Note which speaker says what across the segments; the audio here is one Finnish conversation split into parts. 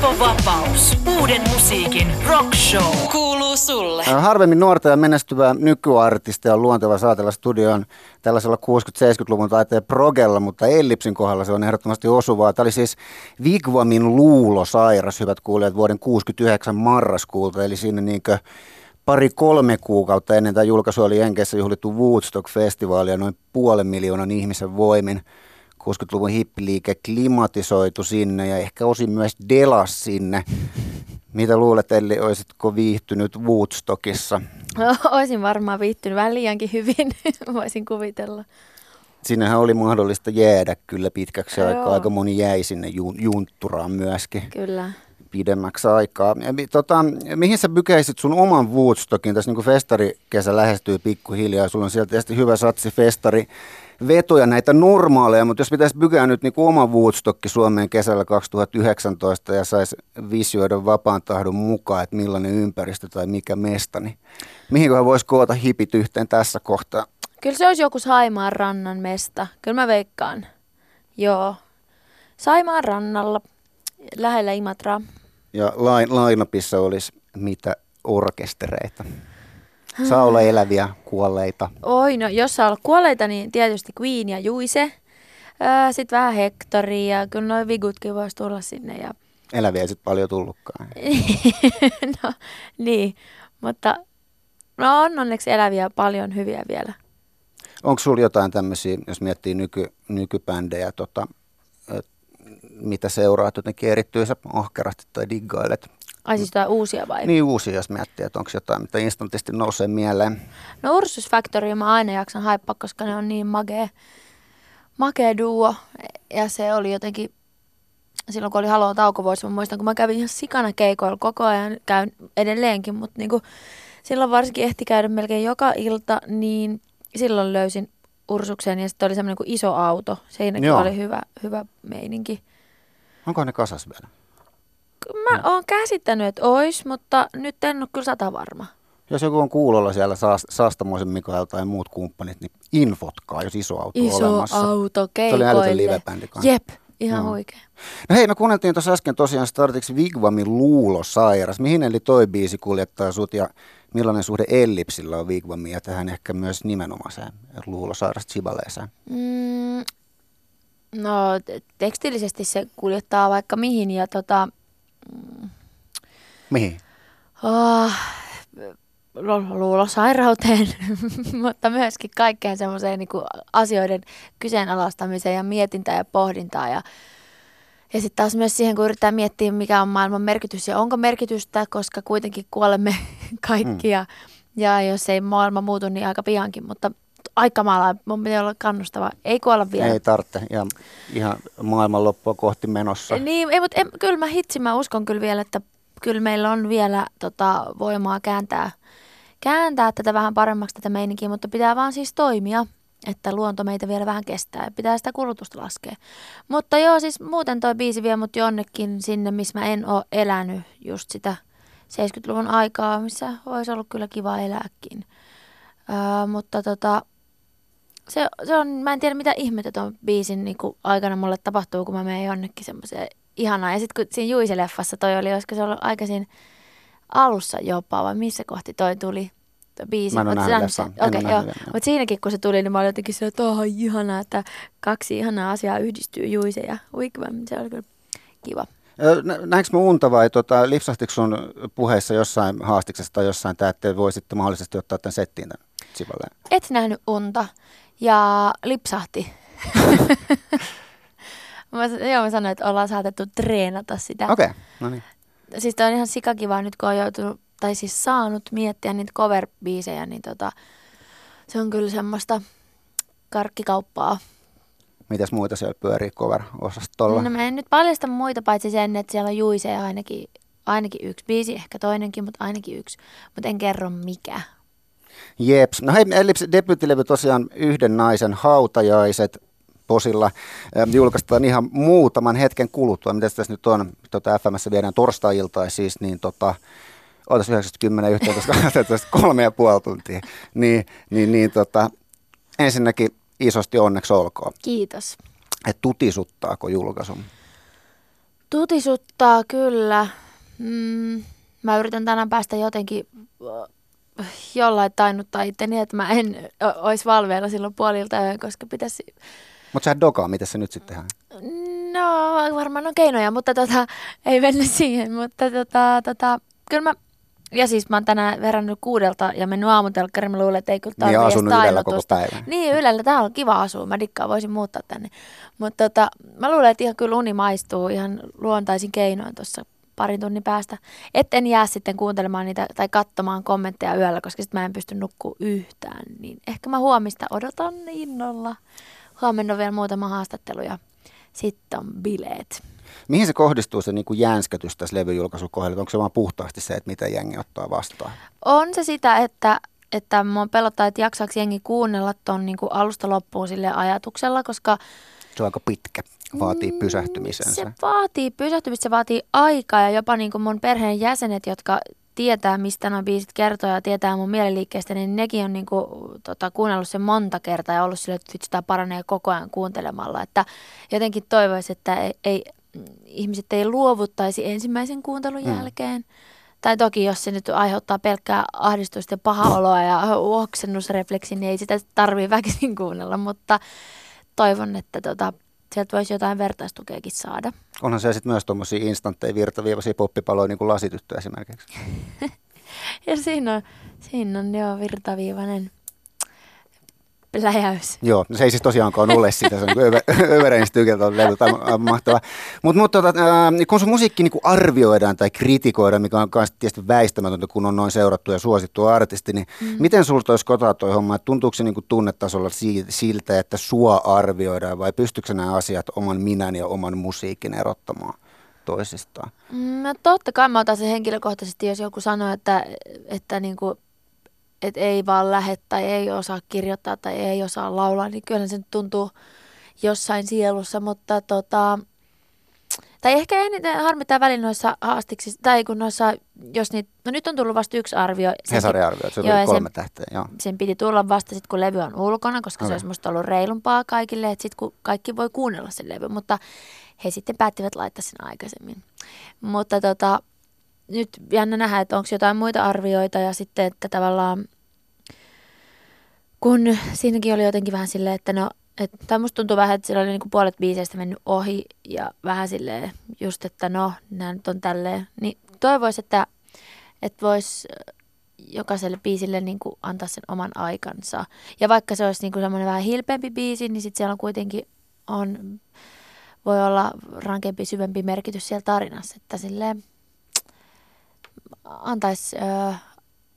Speaker 1: Teppo Vapaus. Uuden musiikin rock show. Kuuluu sulle.
Speaker 2: Harvemmin nuorta ja menestyvää nykyartistia on luonteva saatella studioon tällaisella 60-70-luvun taiteen progella, mutta Ellipsin kohdalla se on ehdottomasti osuvaa. Tämä oli siis Vigvamin luulosairas, hyvät kuulijat, vuoden 69 marraskuulta, eli sinne niinkö pari-kolme kuukautta ennen tämä julkaisu oli Jenkeissä juhlittu Woodstock-festivaali ja noin puolen miljoonan ihmisen voimin. 60-luvun hippiliike klimatisoitu sinne ja ehkä osin myös delas sinne. Mitä luulet, Elli, olisitko viihtynyt Woodstockissa?
Speaker 3: Olisin varmaan viihtynyt vähän liiankin hyvin, voisin kuvitella.
Speaker 2: Sinnehän oli mahdollista jäädä kyllä pitkäksi aikaa. Aika moni jäi sinne ju- juntturaan myöskin.
Speaker 3: Kyllä
Speaker 2: pidemmäksi aikaa. Tota, mihin sä bykäisit sun oman Woodstockin? Tässä niin festarikesä lähestyy pikkuhiljaa. Sulla on sieltä tietysti hyvä satsi festari vetoja näitä normaaleja, mutta jos pitäisi bykää nyt niin oma Woodstocki Suomeen kesällä 2019 ja saisi visioida vapaan tahdon mukaan, että millainen ympäristö tai mikä mesta, niin mihinköhän voisi koota hipit yhteen tässä kohtaa?
Speaker 3: Kyllä se olisi joku Saimaan rannan mesta. Kyllä mä veikkaan. Joo. Saimaan rannalla, lähellä Imatraa.
Speaker 2: Ja lain, lainapissa olisi mitä orkestereita? Saa olla eläviä, kuolleita.
Speaker 3: Oi, no jos saa olla kuolleita, niin tietysti Queen ja Juise. Sitten vähän Hectoria ja kyllä noin vigutkin voisi tulla sinne. Ja...
Speaker 2: Eläviä ei sitten paljon tullutkaan.
Speaker 3: no, niin, mutta no on onneksi eläviä paljon hyviä vielä.
Speaker 2: Onko sulla jotain tämmöisiä, jos miettii nyky, nykybändejä, tota, mitä seuraat jotenkin erityisen ahkerasti tai diggailet?
Speaker 3: Ai siis jotain uusia vai?
Speaker 2: Niin uusia, jos miettii, että onko jotain, mitä instantisti nousee mieleen.
Speaker 3: No Ursus Factory mä aina jaksan haippaa, koska ne on niin magee, magee duo. Ja se oli jotenkin, silloin kun oli Halo taukovuosi, mä muistan, kun mä kävin ihan sikana keikoilla koko ajan, käyn edelleenkin, mutta niinku, silloin varsinkin ehti käydä melkein joka ilta, niin silloin löysin Ursuksen ja sitten oli semmoinen kuin iso auto. Siinäkin Joo. oli hyvä, hyvä meininki.
Speaker 2: Onko ne kasas vielä?
Speaker 3: Mä no. oon käsittänyt, että ois, mutta nyt en ole kyllä sata varma.
Speaker 2: Jos joku on kuulolla siellä Saastamoisen Mikael tai muut kumppanit, niin infotkaa, jos iso auto
Speaker 3: iso
Speaker 2: on olemassa.
Speaker 3: auto keikoille.
Speaker 2: Se oli älytön livebändi
Speaker 3: Jep, ihan no. oikein.
Speaker 2: No hei, me kuunneltiin tuossa äsken tosiaan Startiksi Vigvamin Luulosairas. Mihin eli toi biisi kuljettaa sut ja millainen suhde Ellipsillä on Vigvamiin ja tähän ehkä myös nimenomaiseen Luulosairas Chibaleeseen?
Speaker 3: Mm, no tekstillisesti se kuljettaa vaikka mihin ja tota,
Speaker 2: Mihin?
Speaker 3: Oh, luulosairauteen, mutta myöskin kaikkeen semmoiseen niin asioiden kyseenalaistamiseen ja mietintään ja pohdintaan. Ja, ja sitten taas myös siihen, kun yrittää miettiä, mikä on maailman merkitys ja onko merkitystä, koska kuitenkin kuolemme kaikki. Mm. Ja, ja jos ei maailma muutu, niin aika piankin, mutta aika maala, mun pitää olla kannustava. Ei kuolla vielä.
Speaker 2: Ei tarvitse, ja ihan maailmanloppua kohti menossa.
Speaker 3: Niin, ei, mutta en, kyllä mä hitsi, mä uskon kyllä vielä, että kyllä meillä on vielä tota, voimaa kääntää, kääntää tätä vähän paremmaksi tätä meininkiä, mutta pitää vaan siis toimia, että luonto meitä vielä vähän kestää ja pitää sitä kulutusta laskea. Mutta joo, siis muuten toi biisi vie mut jonnekin sinne, missä mä en ole elänyt just sitä 70-luvun aikaa, missä olisi ollut kyllä kiva elääkin. Öö, mutta tota, se, se on, mä en tiedä mitä ihmettä tuon biisin niin kuin aikana mulle tapahtuu, kun mä menen jonnekin semmoiseen ihanaa. Ja sitten kun siinä Juise-leffassa toi oli, olisiko se ollut aikaisin alussa jopa, vai missä kohti toi tuli? Toi biisi.
Speaker 2: Mä en ole nähnyt
Speaker 3: Okei, okay, joo. Mutta siinäkin kun se tuli, niin mä olin jotenkin se, että oh, ihanaa, että kaksi ihanaa asiaa yhdistyy Juise ja Wigwam. Se oli kyllä kiva.
Speaker 2: Näinkö mä unta vai tota, lipsahtiko sun puheissa jossain haastiksessa tai jossain tämä, että voisitte mahdollisesti ottaa tämän settiin tämän Sivalleen?
Speaker 3: Et nähnyt unta ja lipsahti. mä, joo, mä sanoin, että ollaan saatettu treenata sitä.
Speaker 2: Okei, okay, no niin.
Speaker 3: Siis on ihan sikakivaa nyt, kun on joutunut, tai siis saanut miettiä niitä cover-biisejä, niin tota, se on kyllä semmoista karkkikauppaa.
Speaker 2: Mitäs muita siellä pyörii cover-osastolla?
Speaker 3: No mä en nyt paljasta muita, paitsi sen, että siellä on Juise ainakin, ainakin yksi biisi, ehkä toinenkin, mutta ainakin yksi. Mutta en kerro mikä.
Speaker 2: Jeps. No hei, Ellips debyyttilevy tosiaan yhden naisen hautajaiset posilla julkaistaan ihan muutaman hetken kuluttua. Mitä tässä nyt on? Tota FMssä viedään torstai-iltai siis, niin tota, ootas 90, 11, 12, kolme ja puoli tuntia. Niin, niin, niin tota, ensinnäkin isosti onneksi olkoon.
Speaker 3: Kiitos.
Speaker 2: Et tutisuttaako julkaisu?
Speaker 3: Tutisuttaa kyllä. Mm, mä yritän tänään päästä jotenkin jollain tainnuttaa itteni, että mä en olisi valveilla silloin puolilta koska pitäisi...
Speaker 2: Mutta sä dokaa, mitä se nyt sitten tehdään?
Speaker 3: No varmaan on keinoja, mutta tota, ei mennä siihen. Mutta tota, tota, kyllä mä ja siis mä oon tänään verrannut kuudelta ja mennyt aamutelkkariin. Mä luulen, että ei kyllä tarvitse
Speaker 2: Niin asunut Ylellä koko päivän.
Speaker 3: Niin, Ylellä. Täällä on kiva asua. Mä dikkaan, voisin muuttaa tänne. Mutta tota, mä luulen, että ihan kyllä uni maistuu ihan luontaisin keinoin tuossa parin tunnin päästä. Etten jää sitten kuuntelemaan niitä tai katsomaan kommentteja yöllä, koska sitten mä en pysty nukkuu yhtään. Niin ehkä mä huomista odotan innolla. Huomenna on vielä muutama haastattelu ja sitten on bileet.
Speaker 2: Mihin se kohdistuu se niin kuin jänskätys tässä levyjulkaisun kohdalla? Onko se vaan puhtaasti se, että mitä jengi ottaa vastaan?
Speaker 3: On se sitä, että, että mua pelottaa, että jaksaako jengi kuunnella tuon niin alusta loppuun sille ajatuksella, koska...
Speaker 2: Se on aika pitkä. Vaatii pysähtymisen.
Speaker 3: Se vaatii pysähtymistä, se vaatii aikaa ja jopa niin kuin mun perheen jäsenet, jotka tietää, mistä nuo biisit kertoo ja tietää mun mielenliikkeestä, niin nekin on niinku, tota, kuunnellut sen monta kertaa ja ollut sille, että sitä paranee koko ajan kuuntelemalla. Että jotenkin toivoisi, että ei, ei, ihmiset ei luovuttaisi ensimmäisen kuuntelun mm. jälkeen. Tai toki, jos se nyt aiheuttaa pelkkää ahdistusta ja paha oloa ja oksennusrefleksi, niin ei sitä tarvii väkisin kuunnella, mutta toivon, että tota, sieltä voisi jotain vertaistukeakin saada.
Speaker 2: Onhan se sitten myös tuommoisia instantteja virtaviivaisia poppipaloja, niin kuin lasityttö esimerkiksi.
Speaker 3: ja siinä on, siinä on jo virtaviivainen läjäys.
Speaker 2: Joo, no se ei siis tosiaankaan ole sitä, se on niin övereistä tykeltä levy, tai mahtava. Mutta mut, tota, kun sun musiikki niin arvioidaan tai kritikoidaan, mikä on myös tietysti väistämätöntä, kun on noin seurattu ja suosittu artisti, niin mm. miten sulta olisi kotaa toi homma, että tuntuuko se niin tunnetasolla siltä, että sua arvioidaan vai pystyykö nämä asiat oman minän ja oman musiikin erottamaan? toisistaan?
Speaker 3: Mm, no totta kai mä otan sen henkilökohtaisesti, jos joku sanoo, että, että niin kuin että ei vaan lähde tai ei osaa kirjoittaa tai ei osaa laulaa, niin kyllä se tuntuu jossain sielussa, mutta tota, tai ehkä eniten harmittaa välillä noissa haastiksissa, tai kun noissa, jos niitä, no nyt on tullut vasta yksi arvio.
Speaker 2: Hesarin arvio, se on kolme sen, tähteä, joo.
Speaker 3: Sen piti tulla vasta sitten, kun levy on ulkona, koska okay. se olisi musta ollut reilumpaa kaikille, että sitten kun kaikki voi kuunnella sen levy, mutta he sitten päättivät laittaa sen aikaisemmin. Mutta tota, nyt jännä nähdä, että onko jotain muita arvioita ja sitten, että tavallaan kun siinäkin oli jotenkin vähän silleen, että no, et, tai musta tuntuu vähän, että siellä oli niinku puolet biiseistä mennyt ohi ja vähän silleen just, että no, nämä nyt on tälleen. Niin toivoisi, että, että voisi jokaiselle biisille niin kuin antaa sen oman aikansa. Ja vaikka se olisi niin kuin semmoinen vähän hilpeämpi biisi, niin sitten siellä on kuitenkin on, voi olla rankempi, syvempi merkitys siellä tarinassa, että sille antaisi ö,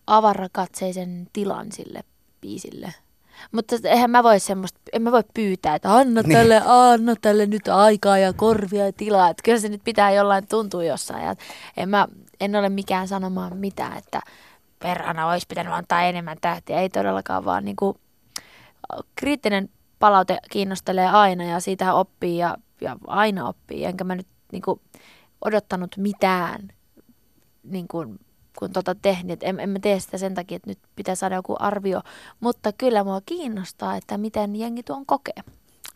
Speaker 3: avarakatseisen tilan sille biisille. Mutta eihän mä voi semmoista, en mä voi pyytää, että anna niin. tälle, anna tälle nyt aikaa ja korvia ja tilaa. Että kyllä se nyt pitää jollain tuntua jossain. Ja en, mä, en ole mikään sanomaan mitään, että perhana olisi pitänyt antaa enemmän tähtiä. Ei todellakaan vaan niin kuin, kriittinen palaute kiinnostelee aina ja siitä oppii ja, ja aina oppii. Enkä mä nyt niin kuin, odottanut mitään niin kuin, kun tota tehnyt. En, en mä tee sitä sen takia, että nyt pitää saada joku arvio, mutta kyllä mua kiinnostaa, että miten jengi tuon kokee.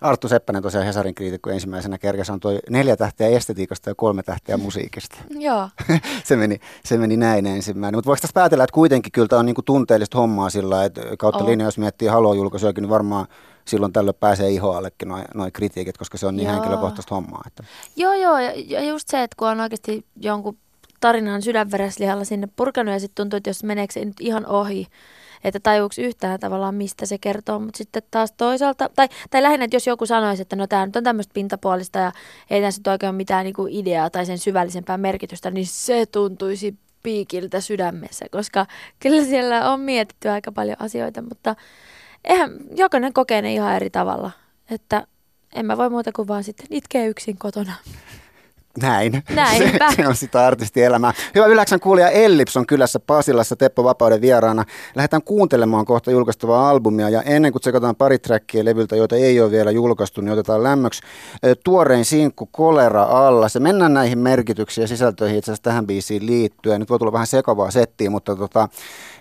Speaker 2: Arttu Seppänen tosiaan Hesarin kriitikko ensimmäisenä kerjassa antoi neljä tähteä estetiikasta ja kolme tähteä musiikista.
Speaker 3: Joo.
Speaker 2: se, meni, se meni näin ensimmäinen. Mutta voiko tässä päätellä, että kuitenkin kyllä tämä on niinku tunteellista hommaa sillä, että kautta oh. linja, jos miettii Halo-julkaisuakin, niin varmaan silloin tällöin pääsee ihoallekin noin noi kritiikit, koska se on niin joo. henkilökohtaista hommaa. Että.
Speaker 3: Joo, joo. Ja just se, että kun on oikeasti jonkun tarinan sydänvereslihalla sinne purkanut ja sitten tuntuu, että jos meneekö se nyt ihan ohi, että tajuuks yhtään tavallaan mistä se kertoo, mutta sitten taas toisaalta, tai, tai lähinnä, että jos joku sanoisi, että no tämä nyt on tämmöistä pintapuolista ja ei tässä nyt oikein ole mitään niinku ideaa tai sen syvällisempää merkitystä, niin se tuntuisi piikiltä sydämessä, koska kyllä siellä on mietitty aika paljon asioita, mutta eihän jokainen kokee ne ihan eri tavalla, että en mä voi muuta kuin vaan sitten itkeä yksin kotona.
Speaker 2: Näin.
Speaker 3: Näinpä.
Speaker 2: Se, se on sitä artistielämää. Hyvä Yläksän kuulija Ellips on kylässä Pasilassa Teppo Vapauden vieraana. Lähdetään kuuntelemaan kohta julkaistavaa albumia ja ennen kuin tsekataan pari trackia levyltä, joita ei ole vielä julkaistu, niin otetaan lämmöksi tuorein sinkku Kolera alla. Se mennään näihin merkityksiin ja sisältöihin itse asiassa tähän biisiin liittyen. Nyt voi tulla vähän sekavaa settiä, mutta tota,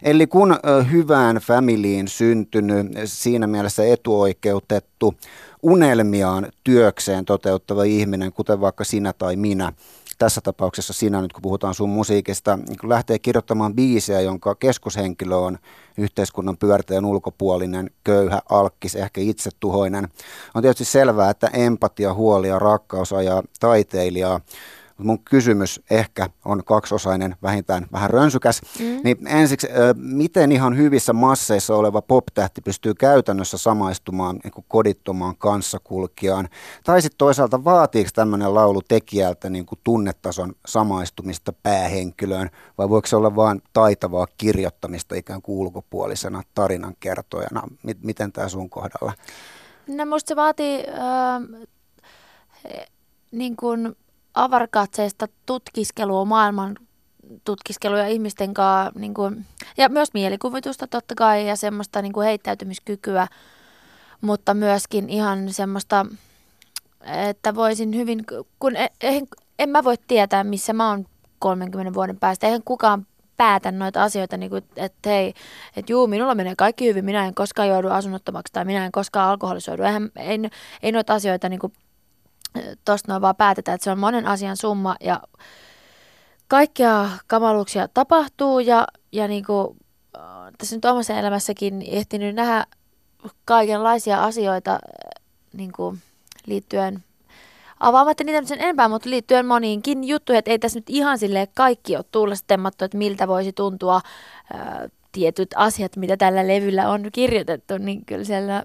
Speaker 2: eli kun hyvään familiin syntynyt, siinä mielessä etuoikeutettu, unelmiaan työkseen toteuttava ihminen, kuten vaikka sinä tai minä, tässä tapauksessa sinä nyt kun puhutaan sun musiikista, niin kun lähtee kirjoittamaan biisejä, jonka keskushenkilö on yhteiskunnan pyörteen ulkopuolinen, köyhä, alkkis, ehkä itsetuhoinen. On tietysti selvää, että empatia, huoli ja rakkaus ajaa taiteilijaa mun kysymys ehkä on kaksosainen, vähintään vähän rönsykäs. Mm. Niin ensiksi, miten ihan hyvissä masseissa oleva poptähti pystyy käytännössä samaistumaan niin kodittomaan kanssakulkijaan? Tai sitten toisaalta vaatiiko tämmöinen laulu tekijältä niin kuin tunnetason samaistumista päähenkilöön, vai voiko se olla vain taitavaa kirjoittamista ikään kuin ulkopuolisena tarinankertojana? Miten tämä sun kohdalla?
Speaker 3: No musta se vaatii äh, niin kuin avarakatseista tutkiskelua maailman tutkiskelua ihmisten kanssa, niin kuin, ja myös mielikuvitusta totta kai, ja semmoista niin kuin heittäytymiskykyä, mutta myöskin ihan semmoista, että voisin hyvin, kun en, en, en mä voi tietää, missä mä oon 30 vuoden päästä, eihän kukaan päätä noita asioita, niin kuin, että hei, että juu, minulla menee kaikki hyvin, minä en koskaan joudu asunnottomaksi tai minä en koskaan alkoholisoidu. Eihän, ei, ei noita asioita niin kuin tuosta noin vaan päätetään, että se on monen asian summa ja kaikkia kamaluuksia tapahtuu ja, ja niin kuin, äh, tässä nyt omassa elämässäkin ehtinyt nähdä kaikenlaisia asioita äh, niin kuin, liittyen avaamatta niitä sen enempää, mutta liittyen moniinkin juttuihin, että ei tässä nyt ihan sille kaikki ole tuulestemmattu, että miltä voisi tuntua äh, tietyt asiat, mitä tällä levyllä on kirjoitettu, niin kyllä siellä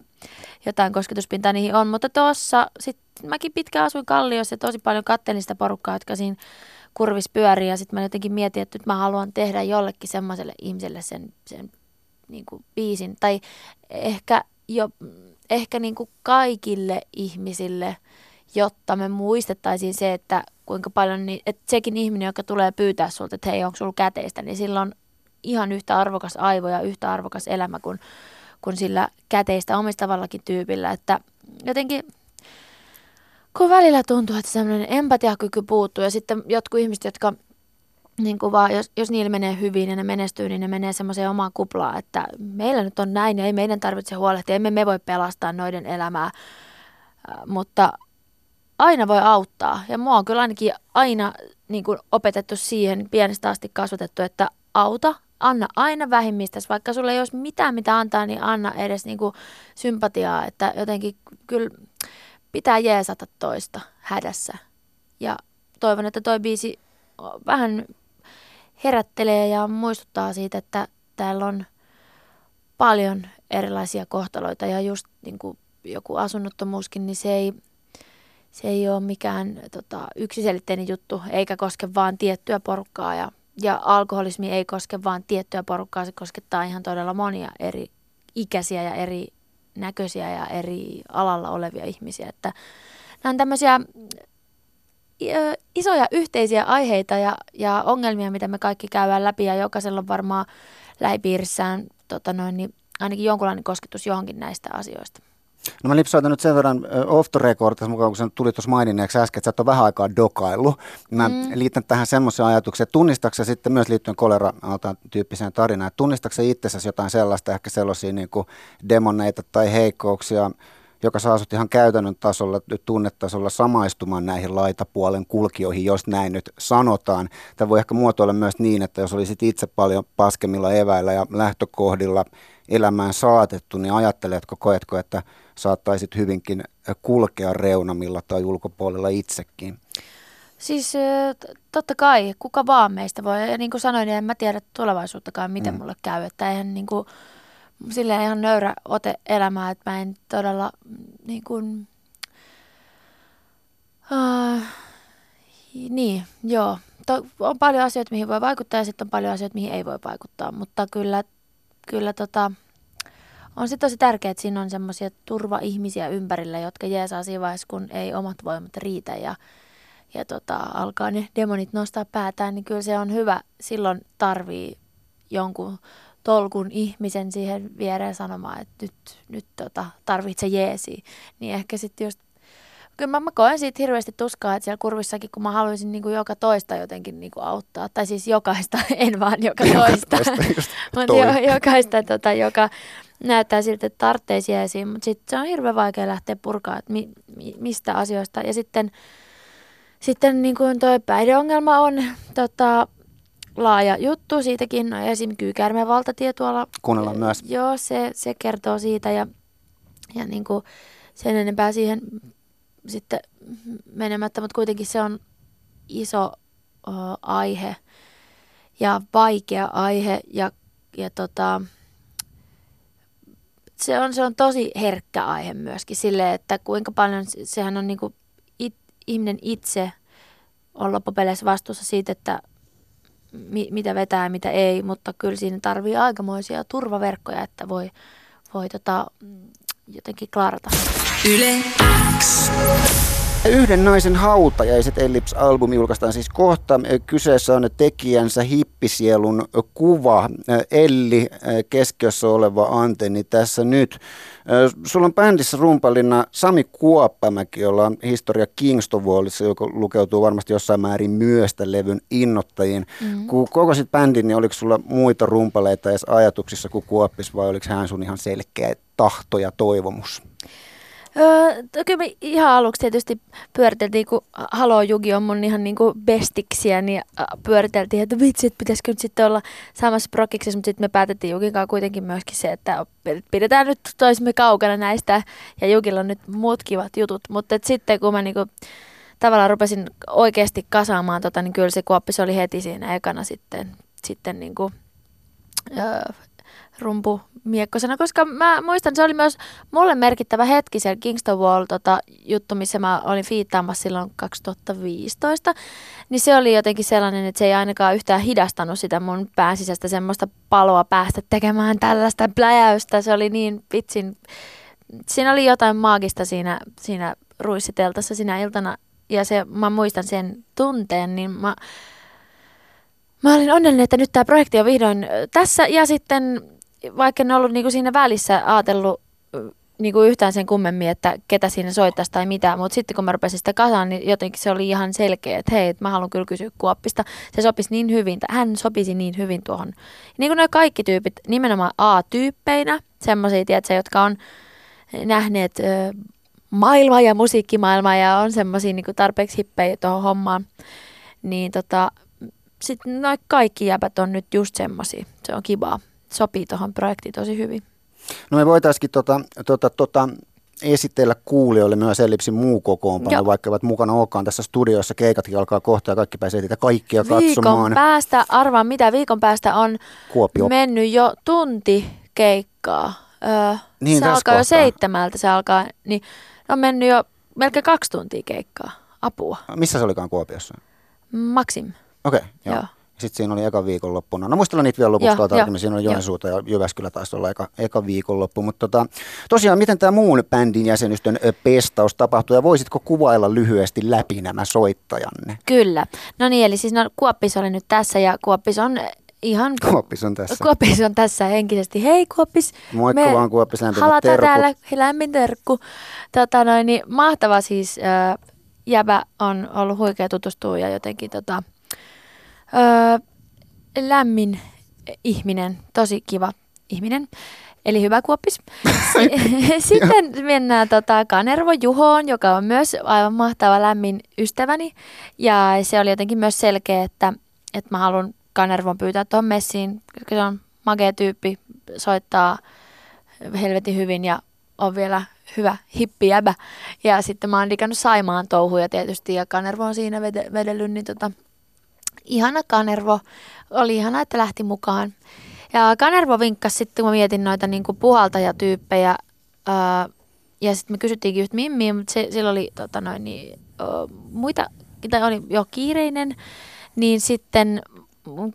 Speaker 3: jotain kosketuspintaa niihin on. Mutta tuossa sitten mäkin pitkään asuin Kalliossa ja tosi paljon kattelin sitä porukkaa, jotka siinä kurvis pyörii. Ja sitten mä jotenkin mietin, että nyt mä haluan tehdä jollekin semmoiselle ihmiselle sen, sen niin kuin biisin. Tai ehkä, jo, ehkä niin kuin kaikille ihmisille, jotta me muistettaisiin se, että kuinka paljon, niin, että sekin ihminen, joka tulee pyytää sulta, että hei, onko sulla käteistä, niin silloin ihan yhtä arvokas aivo ja yhtä arvokas elämä kuin, kuin sillä käteistä omistavallakin tyypillä. Että jotenkin kun välillä tuntuu, että semmoinen empatiakyky puuttuu ja sitten jotkut ihmiset, jotka niin kuin vaan, jos, jos niillä menee hyvin ja ne menestyy, niin ne menee semmoiseen omaan kuplaan, että meillä nyt on näin ja ei meidän tarvitse huolehtia, emme me voi pelastaa noiden elämää, äh, mutta aina voi auttaa. Ja mua on kyllä ainakin aina niin kuin opetettu siihen, pienestä asti kasvatettu, että auta, anna aina vähimmistä, vaikka sulle ei olisi mitään mitä antaa, niin anna edes niin kuin sympatiaa, että jotenkin kyllä pitää jeesata toista hädässä. Ja toivon, että toi biisi vähän herättelee ja muistuttaa siitä, että täällä on paljon erilaisia kohtaloita. Ja just niin kuin joku asunnottomuuskin, niin se ei, se ei ole mikään tota, yksiselitteinen juttu, eikä koske vaan tiettyä porukkaa. Ja ja alkoholismi ei koske vain tiettyä porukkaa, se koskettaa ihan todella monia eri ikäisiä ja eri näköisiä ja eri alalla olevia ihmisiä. Että nämä on tämmöisiä isoja yhteisiä aiheita ja, ja ongelmia, mitä me kaikki käydään läpi ja jokaisella on varmaan lähipiirissään tota noin, niin ainakin jonkunlainen kosketus johonkin näistä asioista.
Speaker 2: No mä lipsoitan nyt sen verran off the record, mukaan kun sen tuli tuossa maininneeksi äsken, että sä et ole vähän aikaa dokaillut. Mä mm. liitän tähän semmoisen ajatuksen, että tunnistatko sitten myös liittyen kolera tyyppiseen tarinaan, että tunnistatko itsessäsi jotain sellaista, ehkä sellaisia niin kuin demoneita tai heikkouksia, joka saa sut ihan käytännön tasolla, tunnetasolla samaistumaan näihin laitapuolen kulkijoihin, jos näin nyt sanotaan. Tämä voi ehkä muotoilla myös niin, että jos olisit itse paljon paskemmilla eväillä ja lähtökohdilla elämään saatettu, niin ajatteletko, koetko, että saattaisit hyvinkin kulkea reunamilla tai ulkopuolella itsekin?
Speaker 3: Siis totta kai, kuka vaan meistä voi. Ja niin kuin sanoin, niin en mä tiedä tulevaisuuttakaan, miten mm. mulle käy. Että eihän niin kuin, silleen ihan nöyrä ote elämää, että mä en todella niin kuin, uh, niin, joo. To, on paljon asioita, mihin voi vaikuttaa ja sitten on paljon asioita, mihin ei voi vaikuttaa. Mutta kyllä, kyllä tota, on sitten tosi tärkeää, että siinä on semmoisia turva-ihmisiä ympärillä, jotka jeesaa siinä vaiheessa, kun ei omat voimat riitä ja, ja tota, alkaa ne demonit nostaa päätään, niin kyllä se on hyvä. Silloin tarvii jonkun tolkun ihmisen siihen viereen sanomaan, että nyt, nyt tota, tarvitse jeesi. Niin ehkä sitten just kyllä mä, mä koen siitä hirveästi tuskaa, että siellä kurvissakin, kun mä haluaisin niin kuin joka toista jotenkin niin kuin auttaa, tai siis jokaista, en vaan joka toista, mutta jo, jokaista, tota, joka näyttää siltä, että tarvitsee esiin, mutta sitten se on hirveän vaikea lähteä purkaa, että mi, mi, mistä asioista. Ja sitten, sitten niin kuin toi päihdeongelma on tota, laaja juttu, siitäkin no, esim. kyykäärmeen valtatie tuolla.
Speaker 2: Kuunnellaan myös.
Speaker 3: Joo, se, se kertoo siitä ja, ja niin kuin sen enempää siihen sitten menemättä, mutta kuitenkin se on iso o, aihe ja vaikea aihe ja, ja tota, se on, se on tosi herkkä aihe myöskin sille, että kuinka paljon sehän on niinku it, ihminen itse on loppupeleissä vastuussa siitä, että mi, mitä vetää ja mitä ei, mutta kyllä siinä tarvii aikamoisia turvaverkkoja, että voi, voi tota, jotenkin klarata. Yle X.
Speaker 2: Yhden naisen hautajaiset Ellips-albumi julkaistaan siis kohta. Kyseessä on tekijänsä hippisielun kuva. Elli, keskiössä oleva antenni tässä nyt. Sulla on bändissä rumpalina Sami Kuoppamäki, jolla on historia Kingstonwallissa, joka lukeutuu varmasti jossain määrin myöstä levyn innottajiin. Mm-hmm. Kun kokosit bändin, niin oliko sulla muita rumpaleita edes ajatuksissa kuin Kuoppis vai oliko hän sun ihan selkeä tahto ja toivomus?
Speaker 3: Öö, kyllä me ihan aluksi tietysti pyöriteltiin, kun Halo Jugi on mun ihan niinku bestiksiä, niin pyöriteltiin, että vitsi, että pitäisikö nyt sitten olla samassa prokiksessa, mutta sitten me päätettiin Jugin kanssa kuitenkin myöskin se, että pidetään nyt toisimme kaukana näistä, ja Jugilla on nyt muut kivat jutut, mutta sitten kun mä niinku tavallaan rupesin oikeasti kasaamaan tota, niin kyllä se kuoppis oli heti siinä ekana sitten, sitten niinku, öö, rumpu miekkosena, koska mä muistan, se oli myös mulle merkittävä hetki siellä Kingston Wall tota, juttu, missä mä olin fiittaamassa silloin 2015, niin se oli jotenkin sellainen, että se ei ainakaan yhtään hidastanut sitä mun pääsisästä semmoista paloa päästä tekemään tällaista pläjäystä. Se oli niin vitsin, siinä oli jotain maagista siinä, siinä ruissiteltassa sinä iltana, ja se, mä muistan sen tunteen, niin mä, Mä olin onnellinen, että nyt tämä projekti on vihdoin tässä. Ja sitten vaikka en ollut niinku siinä välissä ajatellut niinku yhtään sen kummemmin, että ketä siinä soittaisi tai mitä, mutta sitten kun mä rupesin sitä kasaan, niin jotenkin se oli ihan selkeä, että hei, mä haluan kyllä kysyä Kuoppista. Se sopisi niin hyvin, hän sopisi niin hyvin tuohon. Niin kuin nuo kaikki tyypit, nimenomaan A-tyyppeinä, semmoisia, tiedätkö, jotka on nähneet ö, maailmaa ja musiikkimaailmaa ja on semmoisia niin tarpeeksi hippejä tuohon hommaan, niin tota, sitten kaikki jäbät on nyt just semmoisia. Se on kivaa sopii tuohon projektiin tosi hyvin.
Speaker 2: No me voitaisiin tota, tota, tota, esitellä kuulijoille myös Ellipsin muu kokoonpano, Joo. vaikka ovat mukana olekaan tässä studiossa. Keikatkin alkaa kohta ja kaikki pääsee niitä kaikkia viikon katsomaan.
Speaker 3: Viikon päästä, arvaan mitä, viikon päästä on Kuopio. mennyt jo tunti keikkaa. Öö, niin, se alkaa kohtaa. jo seitsemältä, se alkaa, niin on mennyt jo melkein kaksi tuntia keikkaa. Apua.
Speaker 2: Missä se olikaan Kuopiossa?
Speaker 3: Maxim.
Speaker 2: Okei, okay, joo. joo. Sitten siinä oli eka viikonloppuna. No muistellaan niitä vielä lopuksi tarkemmin. Siinä oli Joensuuta ja Jyväskylä taisi olla eka, eka viikonloppu. Mutta tota, tosiaan, miten tämä muun bändin jäsenystön pestaus tapahtui ja voisitko kuvailla lyhyesti läpi nämä soittajanne?
Speaker 3: Kyllä. No niin, eli siis no, Kuoppis oli nyt tässä ja Kuoppis on ihan...
Speaker 2: Kuoppis on tässä.
Speaker 3: Kuoppis on tässä henkisesti. Hei Kuoppis.
Speaker 2: Moikka me vaan Kuoppis,
Speaker 3: lämpimät terkku. täällä, lämmin terkku. Tota noin, niin mahtava siis. Äh, Jäbä on ollut huikea tutustua ja jotenkin tota, Öö, lämmin ihminen, tosi kiva ihminen. Eli hyvä kuoppis. Sitten mennään tota Kanervo Juhoon, joka on myös aivan mahtava lämmin ystäväni. Ja se oli jotenkin myös selkeä, että, että mä haluan Kanervon pyytää tuohon messiin, koska se on magea tyyppi, soittaa helvetin hyvin ja on vielä hyvä hippijäbä. Ja sitten mä oon digannut Saimaan touhuja tietysti ja Kanervo on siinä vedellyt, niin tota, ihana Kanervo. Oli ihana, että lähti mukaan. Ja Kanervo vinkkasi sitten, kun mä mietin noita niin kuin puhaltajatyyppejä. Ää, ja sitten me kysyttiinkin just Mimmiä, mutta se, sillä oli tota noin, niin, muita, tai oli jo kiireinen. Niin sitten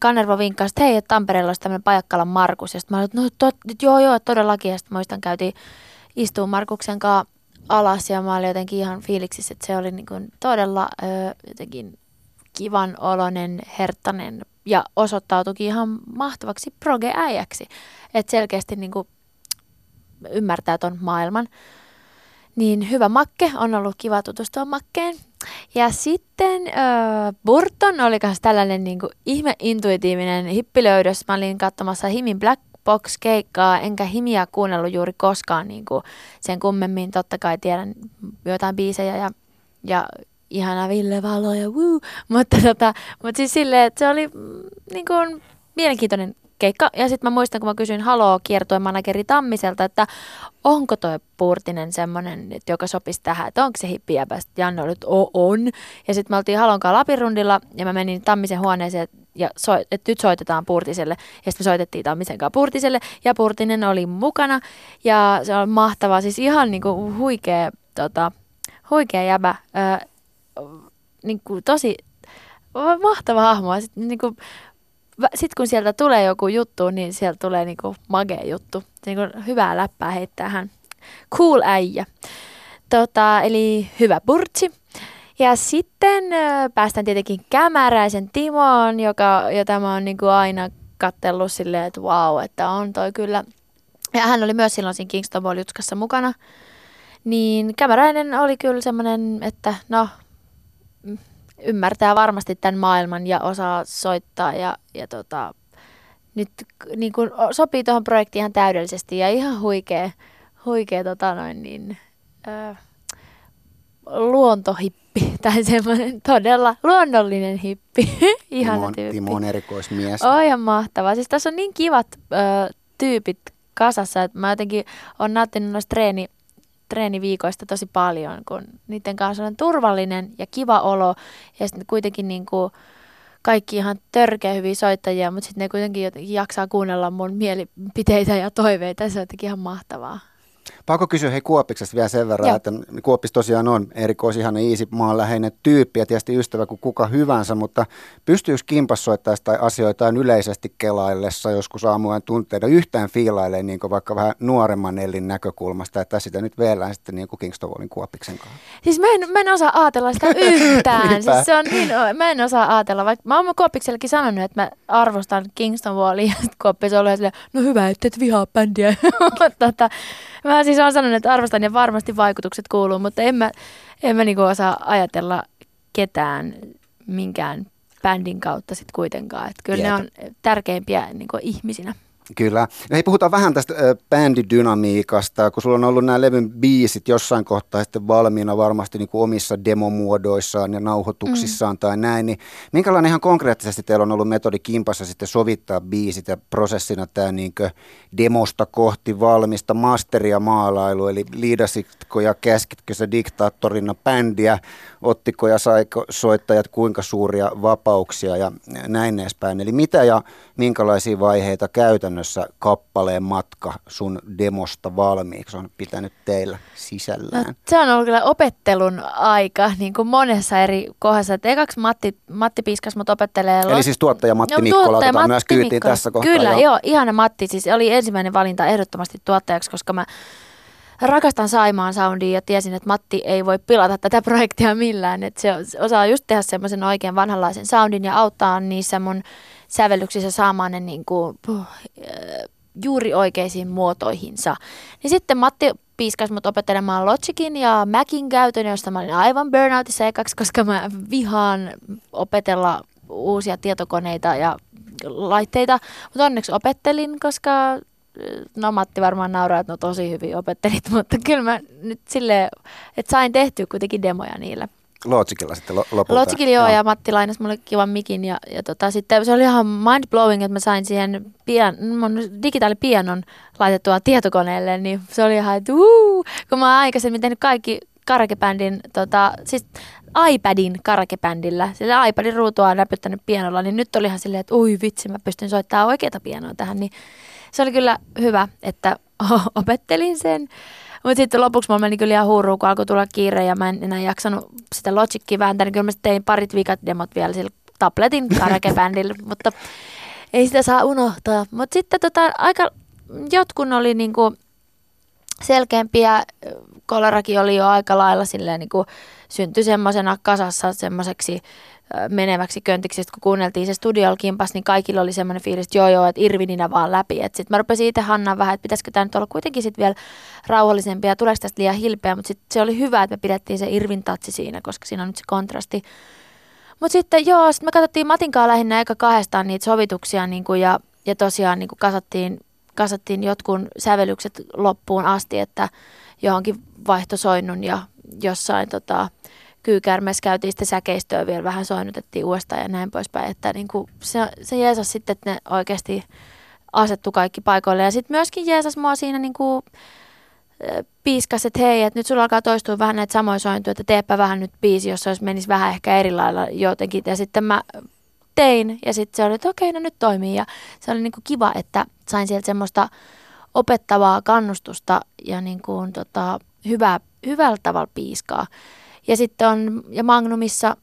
Speaker 3: Kanervo vinkkasi, että hei, että Tampereella olisi tämmöinen Pajakkalan Markus. Ja sitten mä olin, no tot, joo, joo, todellakin. Ja sitten muistan, käytiin istuun Markuksen kanssa alas ja mä olin jotenkin ihan fiiliksissä, että se oli niin kuin todella ö, jotenkin kivan olonen, herttanen ja osoittautuikin ihan mahtavaksi proge-äijäksi. Että selkeästi niin kuin ymmärtää ton maailman. Niin hyvä makke, on ollut kiva tutustua makkeen. Ja sitten äh, Burton oli myös tällainen niin kuin, ihme intuitiivinen hippilöydös. Mä olin katsomassa Himin Black Box keikkaa, enkä Himiä kuunnellut juuri koskaan niin kuin sen kummemmin. Totta kai tiedän jotain biisejä ja, ja ihana Ville Valo ja woo. Mutta, tota, mutta siis silleen, että se oli mm, niin kuin, mielenkiintoinen keikka. Ja sitten mä muistan, kun mä kysyin Haloo kiertuen manageri Tammiselta, että onko toi Puurtinen semmoinen, joka sopisi tähän, että onko se hippiä Janne oli, että on. Ja sitten me oltiin Halonkaan Lapirundilla ja mä menin Tammisen huoneeseen ja so, että nyt soitetaan Purtiselle. Ja sitten me soitettiin Tammisen kanssa Purtiselle ja Purtinen oli mukana ja se on mahtavaa, siis ihan niinku huikea, tota, huikea jäbä. Ö, niinku tosi mahtava hahmo. Sitten niinku, sitten kun sieltä tulee joku juttu, niin sieltä tulee niinku magea juttu. Niinku hyvää läppää heittää hän. Cool äijä. Tota, eli hyvä burtsi. Ja sitten päästään tietenkin Kämäräisen Timoon, joka, jota mä oon niinku aina kattellut silleen, että wow, että on toi kyllä. Ja hän oli myös silloin siinä Kingston Ball mukana. Niin Kämäräinen oli kyllä semmoinen, että no, ymmärtää varmasti tämän maailman ja osaa soittaa ja, ja tota, nyt niin kuin sopii tuohon projektiin ihan täydellisesti ja ihan huikea, huikea tota noin niin, äh, luontohippi tai semmoinen todella luonnollinen hippi.
Speaker 2: On, tyyppi. Timo on erikoismies.
Speaker 3: Oh, ihan mahtavaa. Siis tässä on niin kivat äh, tyypit kasassa, että mä jotenkin on nauttinut noista treeni, treeniviikoista tosi paljon, kun niiden kanssa on turvallinen ja kiva olo ja sitten kuitenkin niin kuin kaikki ihan törkeä hyviä soittajia, mutta sitten ne kuitenkin jaksaa kuunnella mun mielipiteitä ja toiveita. Se on jotenkin ihan mahtavaa.
Speaker 2: Pakko kysyä hei Kuopiksesta vielä sen verran, Joo. että Kuopis tosiaan on erikois ihan easy maanläheinen tyyppi ja tietysti ystävä kuin kuka hyvänsä, mutta pystyykö kimpas soittaisi tai asioita yleisesti kelaillessa joskus aamujen tunteita yhtään fiilailemaan niin vaikka vähän nuoremman Ellin näkökulmasta, että sitä nyt vielä sitten niin kuin Kingston Wallin Kuopiksen kanssa?
Speaker 3: Siis mä en, mä en osaa ajatella sitä yhtään. siis se on niin, mä en osaa ajatella, vaikka mä oon Kuopiksellekin sanonut, että mä arvostan Kingston Wallia ja Kuopis on ollut no hyvä, että et vihaa bändiä. tota, Mä siis olen sanonut, että arvostan ja varmasti vaikutukset kuuluu, mutta en mä, en mä niinku osaa ajatella ketään minkään bändin kautta sitten kuitenkaan. Että kyllä Jep. ne on tärkeimpiä niinku ihmisinä.
Speaker 2: Kyllä. Hei, puhutaan vähän tästä äh, bändidynamiikasta, kun sulla on ollut nämä levyn biisit jossain kohtaa sitten valmiina varmasti niin kuin omissa demomuodoissaan ja nauhoituksissaan mm. tai näin, niin minkälainen ihan konkreettisesti teillä on ollut metodi kimpassa sitten sovittaa biisit ja prosessina tämä niin demosta kohti valmista masteria maalailu, eli liidasitko ja käskitkö se diktaattorina bändiä, ottiko ja saiko soittajat kuinka suuria vapauksia ja näin edespäin. Eli mitä ja minkälaisia vaiheita käytännössä kappaleen matka sun demosta valmiiksi on pitänyt teillä sisällään? No,
Speaker 3: se on ollut kyllä opettelun aika niin kuin monessa eri kohdassa. Et ekaksi Matti, Matti Piskas mut opettelee.
Speaker 2: Eli siis tuottaja Matti no, Mikkola tuottaja Matti myös kyytiin Mikko. tässä kohtaa.
Speaker 3: Kyllä, joo. joo, ihana Matti. Siis oli ensimmäinen valinta ehdottomasti tuottajaksi, koska mä rakastan Saimaan soundia ja tiesin, että Matti ei voi pilata tätä projektia millään. Että se osaa just tehdä semmoisen oikein vanhanlaisen soundin ja auttaa niissä mun sävellyksissä saamaan ne niin kuin, puh, juuri oikeisiin muotoihinsa. Niin sitten Matti piiskas mut opettelemaan Logicin ja Macin käytön, josta mä olin aivan burnoutissa ekaksi, koska mä vihaan opetella uusia tietokoneita ja laitteita. Mutta onneksi opettelin, koska no Matti varmaan nauraa, että no tosi hyvin opettelit, mutta kyllä mä nyt silleen, että sain tehtyä kuitenkin demoja niillä.
Speaker 2: Logicilla sitten lopulta.
Speaker 3: Logicilla joo, ja Matti lainasi mulle kivan mikin ja, ja tota, sitten se oli ihan mind blowing, että mä sain siihen pian, mun digitaalipianon laitettua tietokoneelle, niin se oli ihan, että uu, kun mä oon aikaisemmin tehnyt kaikki karakebändin, tota, siis iPadin karakebändillä, sillä iPadin ruutua on näpyttänyt pianolla, niin nyt oli ihan silleen, että ui vitsi, mä pystyn soittamaan oikeata pianoa tähän, niin se oli kyllä hyvä, että opettelin sen. Mutta sitten lopuksi mulla meni kyllä ihan huuruun, kun alkoi tulla kiire ja mä en enää jaksanut sitä Logicia vääntää, niin kyllä mä tein parit vikat demot vielä sillä tabletin karakebändillä, mutta ei sitä saa unohtaa. Mutta sitten tota, aika jotkun oli niinku selkeämpiä kolerakin oli jo aika lailla silleen niin kuin syntyi semmoisena kasassa semmoiseksi meneväksi köntiksi, kun kuunneltiin se studiolla kimpas, niin kaikilla oli semmoinen fiilis, että joo joo, että Irvininä vaan läpi. Sitten mä rupesin itse Hanna vähän, että pitäisikö tämä nyt olla kuitenkin sitten vielä rauhallisempia ja tuleeko tästä liian hilpeä, mutta sitten se oli hyvä, että me pidettiin se Irvin tatsi siinä, koska siinä on nyt se kontrasti. Mutta sitten joo, sitten me katsottiin Matinkaa lähinnä aika kahdestaan niitä sovituksia niin kuin, ja, ja tosiaan niin kuin kasattiin, kasattiin jotkun sävellykset loppuun asti, että johonkin vaihtosoinnun ja jossain tota, kyykärmessä käytiin sitten säkeistöä vielä vähän soinnutettiin uudestaan ja näin poispäin. Että niin kuin se, se jeesas sitten, että ne oikeasti asettu kaikki paikoille. Ja sitten myöskin jeesas mua siinä niin kuin, piiskas, että hei, että nyt sulla alkaa toistua vähän näitä samoja sointuja, että teepä vähän nyt biisi, jos olisi menisi vähän ehkä eri lailla jotenkin. Ja sitten mä tein ja sitten se oli, että okei, no nyt toimii. Ja se oli niin kuin kiva, että sain sieltä semmoista opettavaa kannustusta ja niin kuin, tota, hyvää, hyvällä tavalla piiskaa. Ja sitten on, ja Magnumissa,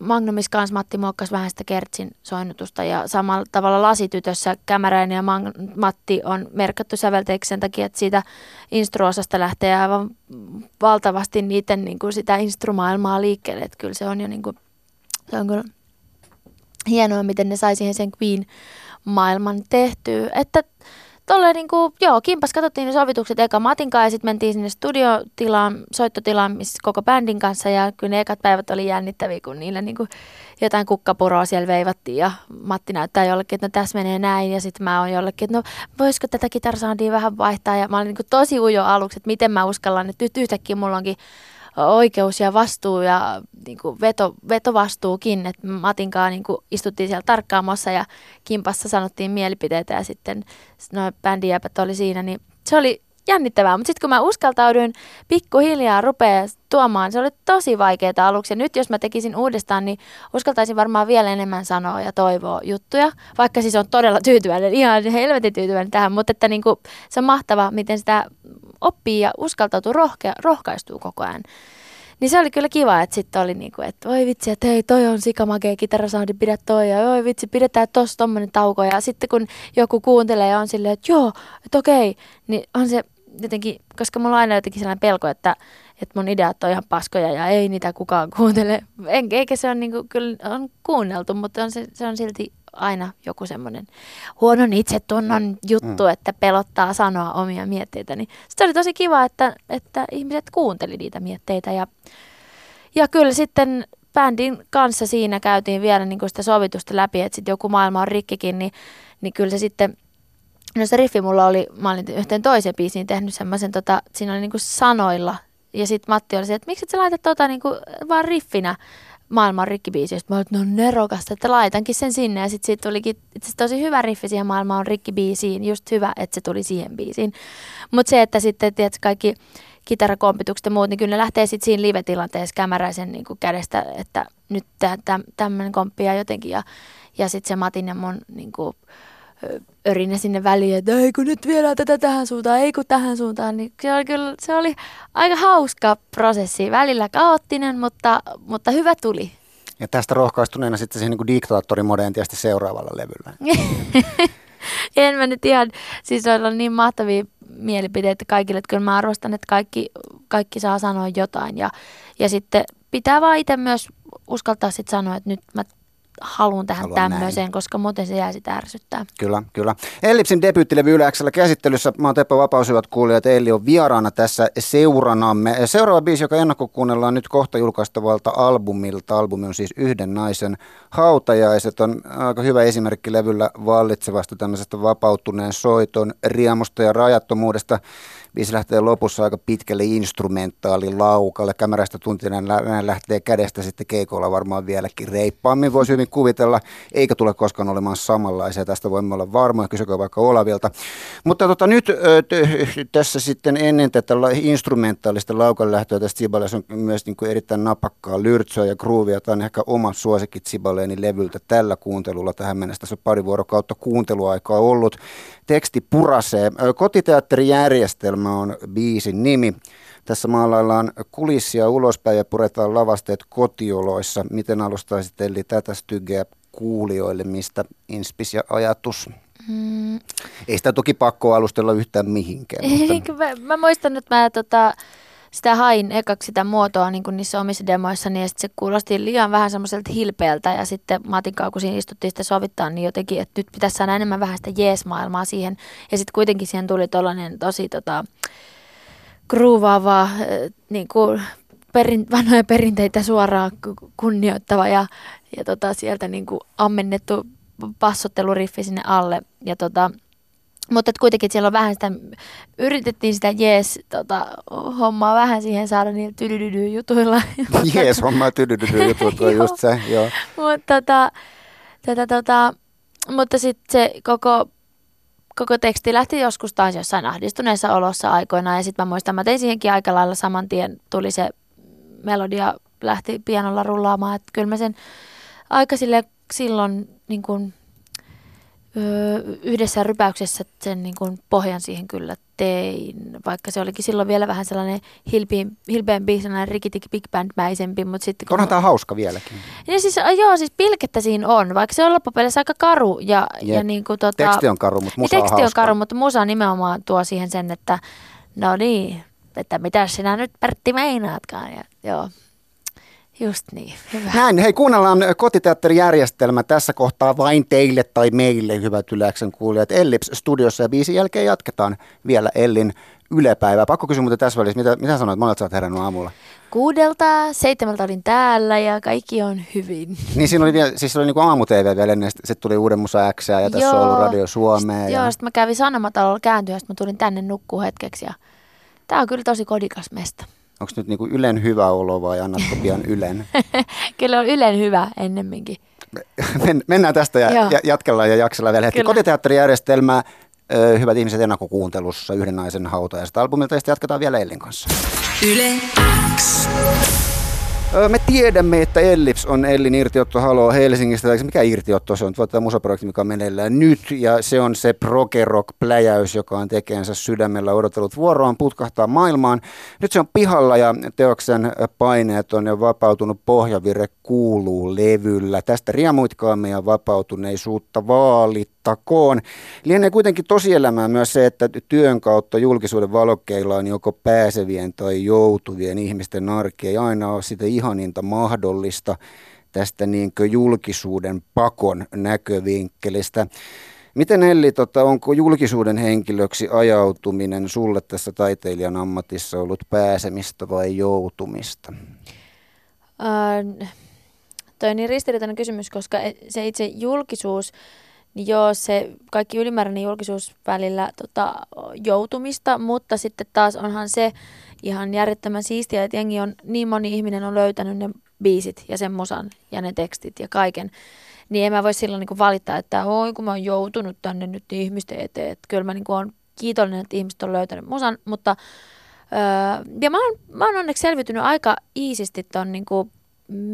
Speaker 3: Magnumissa kanssa Matti muokkasi vähän sitä Kertsin soinnutusta ja samalla tavalla Lasitytössä Kämäräinen ja Mag- Matti on merkattu sävelteeksi sen takia, että siitä instruosasta lähtee aivan valtavasti niiden niin kuin sitä instrumaailmaa liikkeelle, että kyllä se on jo niin kuin, se on kyllä hienoa, miten ne sai siihen sen Queen-maailman tehtyä, että tolleen niin kuin, joo, kimpas katsottiin ne sovitukset eka Matin kanssa ja sitten mentiin sinne studiotilaan, soittotilaan, missä koko bändin kanssa ja kyllä ne ekat päivät oli jännittäviä, kun niille niin kuin jotain kukkapuroa siellä veivattiin ja Matti näyttää jollekin, että no tässä menee näin ja sitten mä oon jollekin, että no voisiko tätä kitarasoundia vähän vaihtaa ja mä olin niin kuin tosi ujo aluksi, että miten mä uskallan, että nyt yhtäkkiä mulla onkin oikeus ja vastuu ja niin kuin veto, vetovastuukin, että Matinkaan niin kuin istuttiin siellä tarkkaamassa ja kimpassa sanottiin mielipiteitä ja sitten noin bändijäpät oli siinä, niin se oli jännittävää, mutta sitten kun mä uskaltauduin pikkuhiljaa rupeaa tuomaan, se oli tosi vaikeaa aluksi. Ja nyt jos mä tekisin uudestaan, niin uskaltaisin varmaan vielä enemmän sanoa ja toivoa juttuja, vaikka siis on todella tyytyväinen, ihan helvetin tyytyväinen tähän, mutta että niin kuin, se on mahtava, miten sitä oppii ja uskaltautuu rohkea, rohkaistuu koko ajan. Niin se oli kyllä kiva, että sitten oli niinku, että oi vitsi, että hei toi on sikamakea kitarasoundi, pidä toi ja oi vitsi, pidetään tossa tommonen tauko. Ja sitten kun joku kuuntelee ja on silleen, että joo, että okei, niin on se jotenkin, koska mulla on aina jotenkin sellainen pelko, että, että mun ideat on ihan paskoja ja ei niitä kukaan kuuntele. En, eikä se on niinku, kyllä on kuunneltu, mutta on se, se on silti aina joku semmoinen huonon itsetunnon juttu, mm. että pelottaa sanoa omia mietteitä. Niin se oli tosi kiva, että, että ihmiset kuunteli niitä mietteitä. Ja, ja kyllä sitten bändin kanssa siinä käytiin vielä niin kuin sitä sovitusta läpi, että sitten joku maailma on rikkikin, niin, niin kyllä se sitten No se riffi mulla oli, mä olin yhteen toisen biisiin tehnyt semmoisen, tota, siinä oli niinku sanoilla. Ja sitten Matti oli se, että miksi et sä laitat tota niinku vaan riffinä maailman rikkibiisi. Mä olin, no nerokasta, että laitankin sen sinne. Ja sitten siitä tulikin itse tosi hyvä riffi siihen maailmaan rikkibiisiin. Just hyvä, että se tuli siihen biisiin. Mutta se, että sitten tiedätkö, kaikki kitarakompitukset ja muut, niin kyllä ne lähtee sitten siinä live-tilanteessa kämäräisen niin kädestä, että nyt tämmöinen komppia jotenkin. Ja, ja sitten se Matin ja mun niin kuin, örinä sinne väliin, että ei kun nyt viedään tätä tähän suuntaan, ei kun tähän suuntaan. Niin se oli kyllä se oli aika hauska prosessi, välillä kaoottinen, mutta, mutta hyvä tuli.
Speaker 2: Ja tästä rohkaistuneena sitten siihen niin diktaattorimodeen tietysti seuraavalla levyllä.
Speaker 3: en mä nyt ihan, siis on niin mahtavia mielipiteitä kaikille, että kyllä mä arvostan, että kaikki, kaikki saa sanoa jotain. Ja, ja sitten pitää vaan itse myös uskaltaa sitten sanoa, että nyt mä haluan tähän Haluan tämmöiseen, näin. koska muuten se jää sitä ärsyttää.
Speaker 2: Kyllä, kyllä. Ellipsin debyyttilevy Yle käsittelyssä. Mä oon Teppo Vapaus, hyvät kuulijat. Elli on vieraana tässä seuranamme. Seuraava biisi, joka ennakkokuunnellaan nyt kohta julkaistavalta albumilta. Albumi on siis Yhden naisen hautajaiset. On aika hyvä esimerkki levyllä vallitsevasta tämmöisestä vapautuneen soiton riemusta ja rajattomuudesta. Biisi lähtee lopussa aika pitkälle instrumentaalilaukalle. Kämärästä tuntinen näin lähtee kädestä sitten keikolla varmaan vieläkin reippaammin. Voisi hyvin kuvitella, eikä tule koskaan olemaan samanlaisia. Tästä voimme olla varmoja, kysykää vaikka Olavilta. Mutta tota, nyt tässä sitten ennen tätä instrumentaalista laukalle lähtöä tästä Sibales on myös niin kuin erittäin napakkaa lyrtsoa ja groovia. Tämä on ehkä oma suosikit Sibaleeni levyltä tällä kuuntelulla tähän mennessä. Tässä on pari vuorokautta kuunteluaikaa ollut. Teksti purasee. Kotiteatterijärjestelmä on biisin nimi. Tässä maalaillaan kulissia ulospäin ja puretaan lavasteet kotioloissa. Miten alustaisit eli tätä stygeä kuulijoille, mistä inspis ja ajatus? Mm. Ei sitä toki pakko alustella yhtään mihinkään.
Speaker 3: Mutta... mä, mä muistan, että mä tota, sitä hain ekaksi sitä muotoa niin kuin niissä omissa demoissa, niin sitten se kuulosti liian vähän semmoiselta hilpeältä ja sitten Matin kun siinä istuttiin sitä sovittaa, niin jotenkin, että nyt pitäisi saada enemmän vähän sitä jees-maailmaa siihen. Ja sitten kuitenkin siihen tuli tollainen tosi tota, gruuvaava, niin kuin perin, vanhoja perinteitä suoraan kunnioittava ja, ja tota, sieltä niin kuin ammennettu passotteluriffi sinne alle. Ja tota, mutta kuitenkin siellä on vähän sitä, yritettiin sitä jees tota, hommaa vähän siihen saada niillä tydydydy jutuilla.
Speaker 2: Jees hommaa tydydydy jutut on just se, joo.
Speaker 3: Mutta tota, tota, tota, mutta sitten se koko, koko teksti lähti joskus taas jossain ahdistuneessa olossa aikoinaan. Ja sitten mä muistan, mä tein siihenkin aika lailla saman tien, tuli se melodia, lähti pianolla rullaamaan. Että kyllä mä sen aika sille, silloin niin kuin yhdessä rypäyksessä sen niin kuin pohjan siihen kyllä tein, vaikka se olikin silloin vielä vähän sellainen hilpiin, hilpeämpi, sellainen rikitik big band mäisempi. Mutta sitten,
Speaker 2: Onhan tämä hauska vieläkin.
Speaker 3: Ja siis, joo, siis pilkettä siinä on, vaikka se on loppupeleissä aika karu. Ja, ja niin kuin, tota,
Speaker 2: teksti on karu, mutta musa
Speaker 3: teksti
Speaker 2: on,
Speaker 3: on karu, mutta musa nimenomaan tuo siihen sen, että no niin, että mitä sinä nyt Pertti meinaatkaan. Ja, joo. Just niin, hyvä.
Speaker 2: Näin, hei kuunnellaan kotiteatterijärjestelmä tässä kohtaa vain teille tai meille, hyvät Yläksen kuulijat. Ellips studiossa ja biisin jälkeen jatketaan vielä Ellin ylepäivää. Pakko kysyä mutta tässä välissä, mitä, mitä sanoit, monet sä oot herännyt aamulla?
Speaker 3: Kuudelta, seitsemältä olin täällä ja kaikki on hyvin.
Speaker 2: Niin siinä oli vielä, siis oli niinku aamu-tv vielä ennen, sitten tuli Uuden Musa X ja tässä on ollut Radio Suomea.
Speaker 3: Sit, ja... Joo, sitten mä kävin Sanomatalolla kääntyä, sitten mä tulin tänne nukkuu hetkeksi ja tää on kyllä tosi kodikas mesta.
Speaker 2: Onko nyt niinku Ylen hyvä olo vai annatko pian Ylen?
Speaker 3: Kyllä on Ylen hyvä ennemminkin.
Speaker 2: Men, mennään tästä ja, ja jatkellaan ja jaksellaan vielä hetki. Kotiteatterijärjestelmä, ö, hyvät ihmiset ennakkokuuntelussa yhden naisen hautajasta albumilta ja sitten jatketaan vielä Ellin kanssa. Yle X. Me tiedämme, että Ellips on Ellin irtiotto Halo Helsingistä. Mikä irtiotto se on? Tuo musaprojekti, mikä on meneillään nyt. Ja se on se progerock-pläjäys, joka on tekeensä sydämellä odotellut vuoroaan putkahtaa maailmaan. Nyt se on pihalla ja teoksen paineet on jo vapautunut. Pohjavire kuuluu levyllä. Tästä riemuitkaamme ja vapautuneisuutta vaalittakoon. Lienee kuitenkin tosielämää myös se, että työn kautta julkisuuden valokkeilla on joko pääsevien tai joutuvien ihmisten arki. Ei aina ole sitä ihaninta mahdollista tästä niin julkisuuden pakon näkövinkkelistä. Miten Elli, tota, onko julkisuuden henkilöksi ajautuminen sulle tässä taiteilijan ammatissa ollut pääsemistä vai joutumista?
Speaker 3: Äh, toi on niin ristiriitainen kysymys, koska se itse julkisuus, niin joo, se kaikki ylimääräinen julkisuus välillä tota, joutumista, mutta sitten taas onhan se ihan järjettömän siistiä, että jengi on, niin moni ihminen on löytänyt ne biisit ja sen musan ja ne tekstit ja kaiken. Niin en mä voi silloin niin valittaa, että oi kun mä oon joutunut tänne nyt ihmisten eteen. Että kyllä mä niin oon kiitollinen, että ihmiset on löytänyt musan, mutta öö, ja mä oon, mä oon onneksi selvitynyt aika iisisti ton niin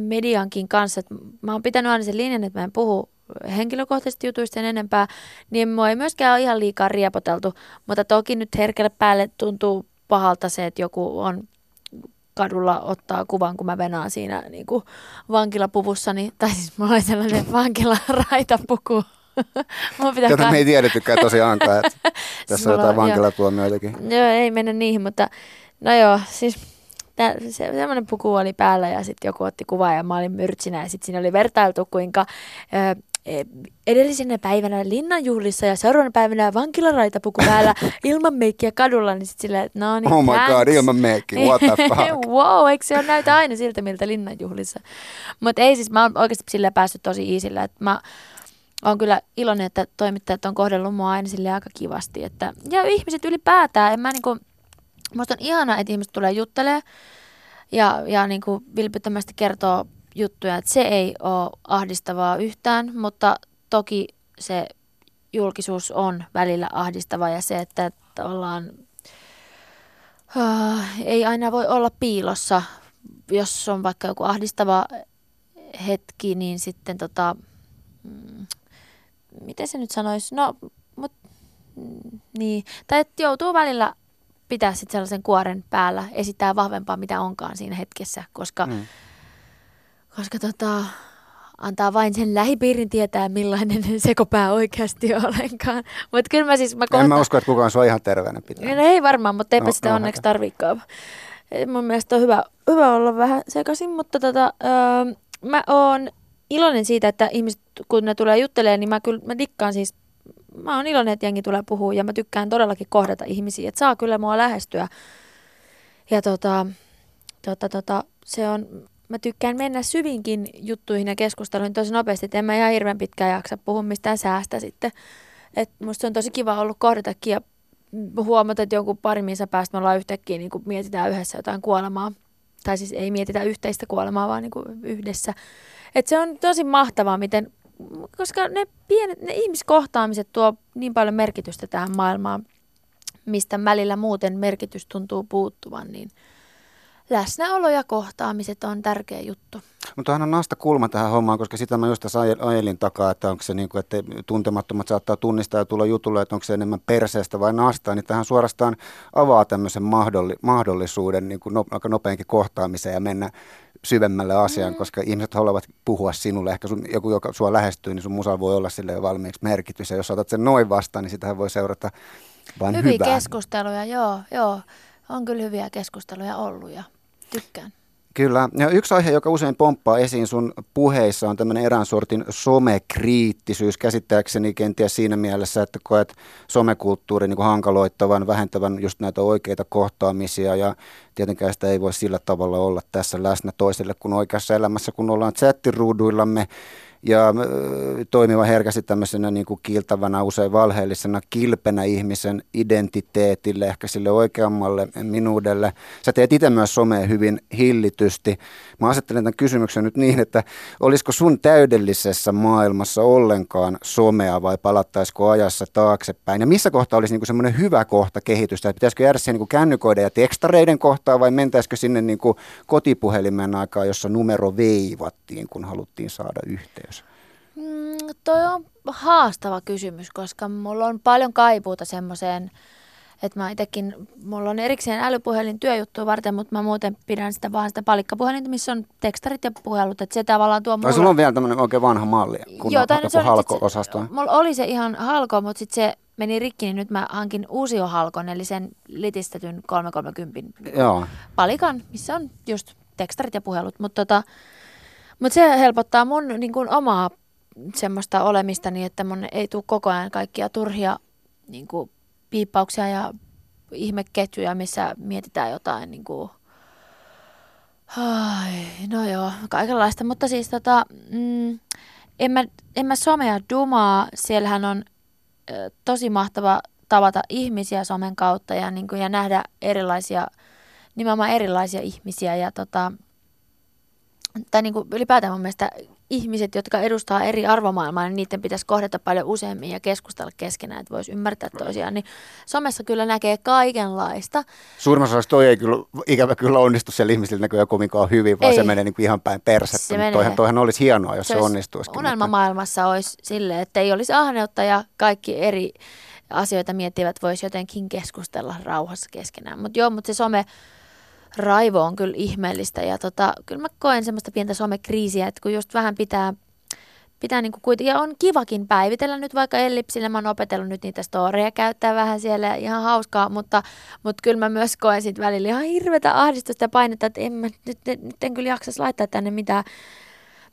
Speaker 3: mediankin kanssa. Et mä oon pitänyt aina sen linjan, että mä en puhu henkilökohtaisesti jutuista sen enempää, niin mua ei myöskään ole ihan liikaa riepoteltu, mutta toki nyt herkälle päälle tuntuu pahalta se, että joku on kadulla ottaa kuvan, kun mä venaan siinä niin kuin vankilapuvussani, tai siis mulla oli sellainen vankilaraitapuku.
Speaker 2: Tätä me ei tiedettykään tosiaankaan, että tässä on jotain vankilatuomioitakin.
Speaker 3: Joo, ei mennä niihin, mutta no joo, siis tää, se, semmoinen puku oli päällä ja sitten joku otti kuvaa ja mä olin myrtsinä ja sitten siinä oli vertailtu, kuinka ö, edellisenä päivänä linnanjuhlissa ja seuraavana päivänä vankilaraitapuku päällä ilman meikkiä kadulla, niin sitten silleen, että no niin,
Speaker 2: Oh my thanks. god, ilman meikkiä, what the fuck?
Speaker 3: wow, eikö se ole näytä aina siltä, miltä linnanjuhlissa? Mutta ei siis, mä oon oikeasti sillä päässyt tosi iisillä, että mä oon kyllä iloinen, että toimittajat on kohdellut mua aina sille aika kivasti. Että, ja ihmiset ylipäätään, en mä niinku, Musta on ihanaa, että ihmiset tulee juttelee ja, ja niin kuin vilpittömästi kertoo juttuja, että se ei ole ahdistavaa yhtään, mutta toki se julkisuus on välillä ahdistava ja se, että, että ollaan, uh, ei aina voi olla piilossa, jos on vaikka joku ahdistava hetki, niin sitten tota, mm, miten se nyt sanoisi, no, mut, mm, niin, tai että joutuu välillä pitää sitten sellaisen kuoren päällä, esittää vahvempaa mitä onkaan siinä hetkessä, koska, mm. Koska tota, antaa vain sen lähipiirin tietää, millainen sekopää oikeasti olenkaan. Mutta kyllä mä siis... Mä
Speaker 2: kohta... En mä usko, että kukaan sua ihan terveenä pitää.
Speaker 3: No, ei varmaan, mutta eipä no, sitä no, onneksi tarvikaan. mun mielestä on hyvä, hyvä olla vähän sekaisin, mutta tota, öö, mä oon iloinen siitä, että ihmiset, kun ne tulee juttelemaan, niin mä kyllä mä dikkaan siis, mä oon iloinen, että jengi tulee puhua ja mä tykkään todellakin kohdata ihmisiä, että saa kyllä mua lähestyä. Ja tota, tota, tota, se on, mä tykkään mennä syvinkin juttuihin ja keskusteluihin tosi nopeasti, että en mä ihan hirveän pitkään jaksa puhua mistään säästä sitten. Et musta se on tosi kiva ollut kohdatakin ja huomata, että jonkun pari missä päästä me ollaan yhtäkkiä, niin kuin mietitään yhdessä jotain kuolemaa. Tai siis ei mietitä yhteistä kuolemaa, vaan niin yhdessä. Et se on tosi mahtavaa, miten, koska ne pienet, ne ihmiskohtaamiset tuo niin paljon merkitystä tähän maailmaan, mistä välillä muuten merkitys tuntuu puuttuvan, niin – läsnäolo ja kohtaamiset on tärkeä juttu.
Speaker 2: Mutta on nasta kulma tähän hommaan, koska sitä mä just tässä ajelin takaa, että onko se niin kuin, että tuntemattomat saattaa tunnistaa ja tulla jutulle, että onko se enemmän perseestä vai nasta, niin tähän suorastaan avaa tämmöisen mahdolli, mahdollisuuden niin kuin no, aika nopeankin kohtaamiseen ja mennä syvemmälle asiaan, mm. koska ihmiset haluavat puhua sinulle. Ehkä sun, joku, joka sua lähestyy, niin sun musa voi olla sille valmiiksi merkitys. Ja jos otat sen noin vastaan, niin sitähän voi seurata vain
Speaker 3: Hyviä
Speaker 2: hyvää.
Speaker 3: keskusteluja, joo, joo. On kyllä hyviä keskusteluja ollut ja tykkään.
Speaker 2: Kyllä. Ja yksi aihe, joka usein pomppaa esiin sun puheissa, on tämmöinen erään sortin somekriittisyys. Käsittääkseni kenties siinä mielessä, että koet somekulttuurin niin hankaloittavan, vähentävän just näitä oikeita kohtaamisia. Ja tietenkään sitä ei voi sillä tavalla olla tässä läsnä toiselle kuin oikeassa elämässä, kun ollaan chattiruuduillamme ja toimiva herkästi tämmöisenä niin kuin kiiltävänä, usein valheellisena kilpenä ihmisen identiteetille, ehkä sille oikeammalle minuudelle. Sä teet itse myös somea hyvin hillitysti. Mä asettelen tämän kysymyksen nyt niin, että olisiko sun täydellisessä maailmassa ollenkaan somea vai palattaisiko ajassa taaksepäin? Ja missä kohtaa olisi niin semmoinen hyvä kohta kehitystä? Että pitäisikö jäädä siihen niin kännyköiden ja tekstareiden kohtaa vai mentäisikö sinne niin kuin kotipuhelimen aikaa, jossa numero veivattiin, kun haluttiin saada yhteys?
Speaker 3: Mm, toi on haastava kysymys, koska mulla on paljon kaipuuta semmoiseen, että mä itsekin, mulla on erikseen älypuhelin työjuttua varten, mutta mä muuten pidän sitä vaan sitä palikkapuhelinta, missä on tekstarit ja puhelut, että se tavallaan tuo mulle...
Speaker 2: sulla on vielä tämmöinen oikein vanha malli, kun Joo, on joku halko-osasto.
Speaker 3: Mulla oli se ihan halko, mutta sitten se meni rikki, niin nyt mä hankin halkon, eli sen litistetyn 330 Joo. palikan, missä on just tekstarit ja puhelut, mutta tota, mut se helpottaa mun niin kuin, omaa semmoista olemista niin, että mun ei tule koko ajan kaikkia turhia niin kuin, piippauksia ja ihmeketjuja, missä mietitään jotain niin kuin, ai, no joo, kaikenlaista. Mutta siis tota, mm, en, mä, en mä somea dumaa, siellähän on ö, tosi mahtava tavata ihmisiä somen kautta ja, niin kuin, ja nähdä erilaisia, nimenomaan erilaisia ihmisiä ja tota, tai niin kuin ylipäätään mun mielestä ihmiset, jotka edustaa eri arvomaailmaa, niin niiden pitäisi kohdata paljon useammin ja keskustella keskenään, että voisi ymmärtää toisiaan. Niin somessa kyllä näkee kaikenlaista.
Speaker 2: Suurimmassa osassa toi ei kyllä, ikävä kyllä onnistu siellä ihmisillä näköjään kovinkaan hyvin, vaan ei. se menee niin kuin ihan päin persettä. Se menee. Toihan, toihan olisi hienoa, jos se, se onnistuisi.
Speaker 3: Unelmamaailmassa olisi sille, että ei olisi ahneutta ja kaikki eri asioita miettivät voisi jotenkin keskustella rauhassa keskenään. Mutta joo, mutta se some raivo on kyllä ihmeellistä. Ja tota, kyllä mä koen semmoista pientä somekriisiä, että kun just vähän pitää pitää niinku kuitenkin, ja on kivakin päivitellä nyt vaikka ellipsillä, mä oon opetellut nyt niitä storeja käyttää vähän siellä, ihan hauskaa, mutta, mutta kyllä mä myös koen sitten välillä ihan hirveätä ahdistusta ja painetta, että en mä nyt, nyt en kyllä jaksaisi laittaa tänne mitään,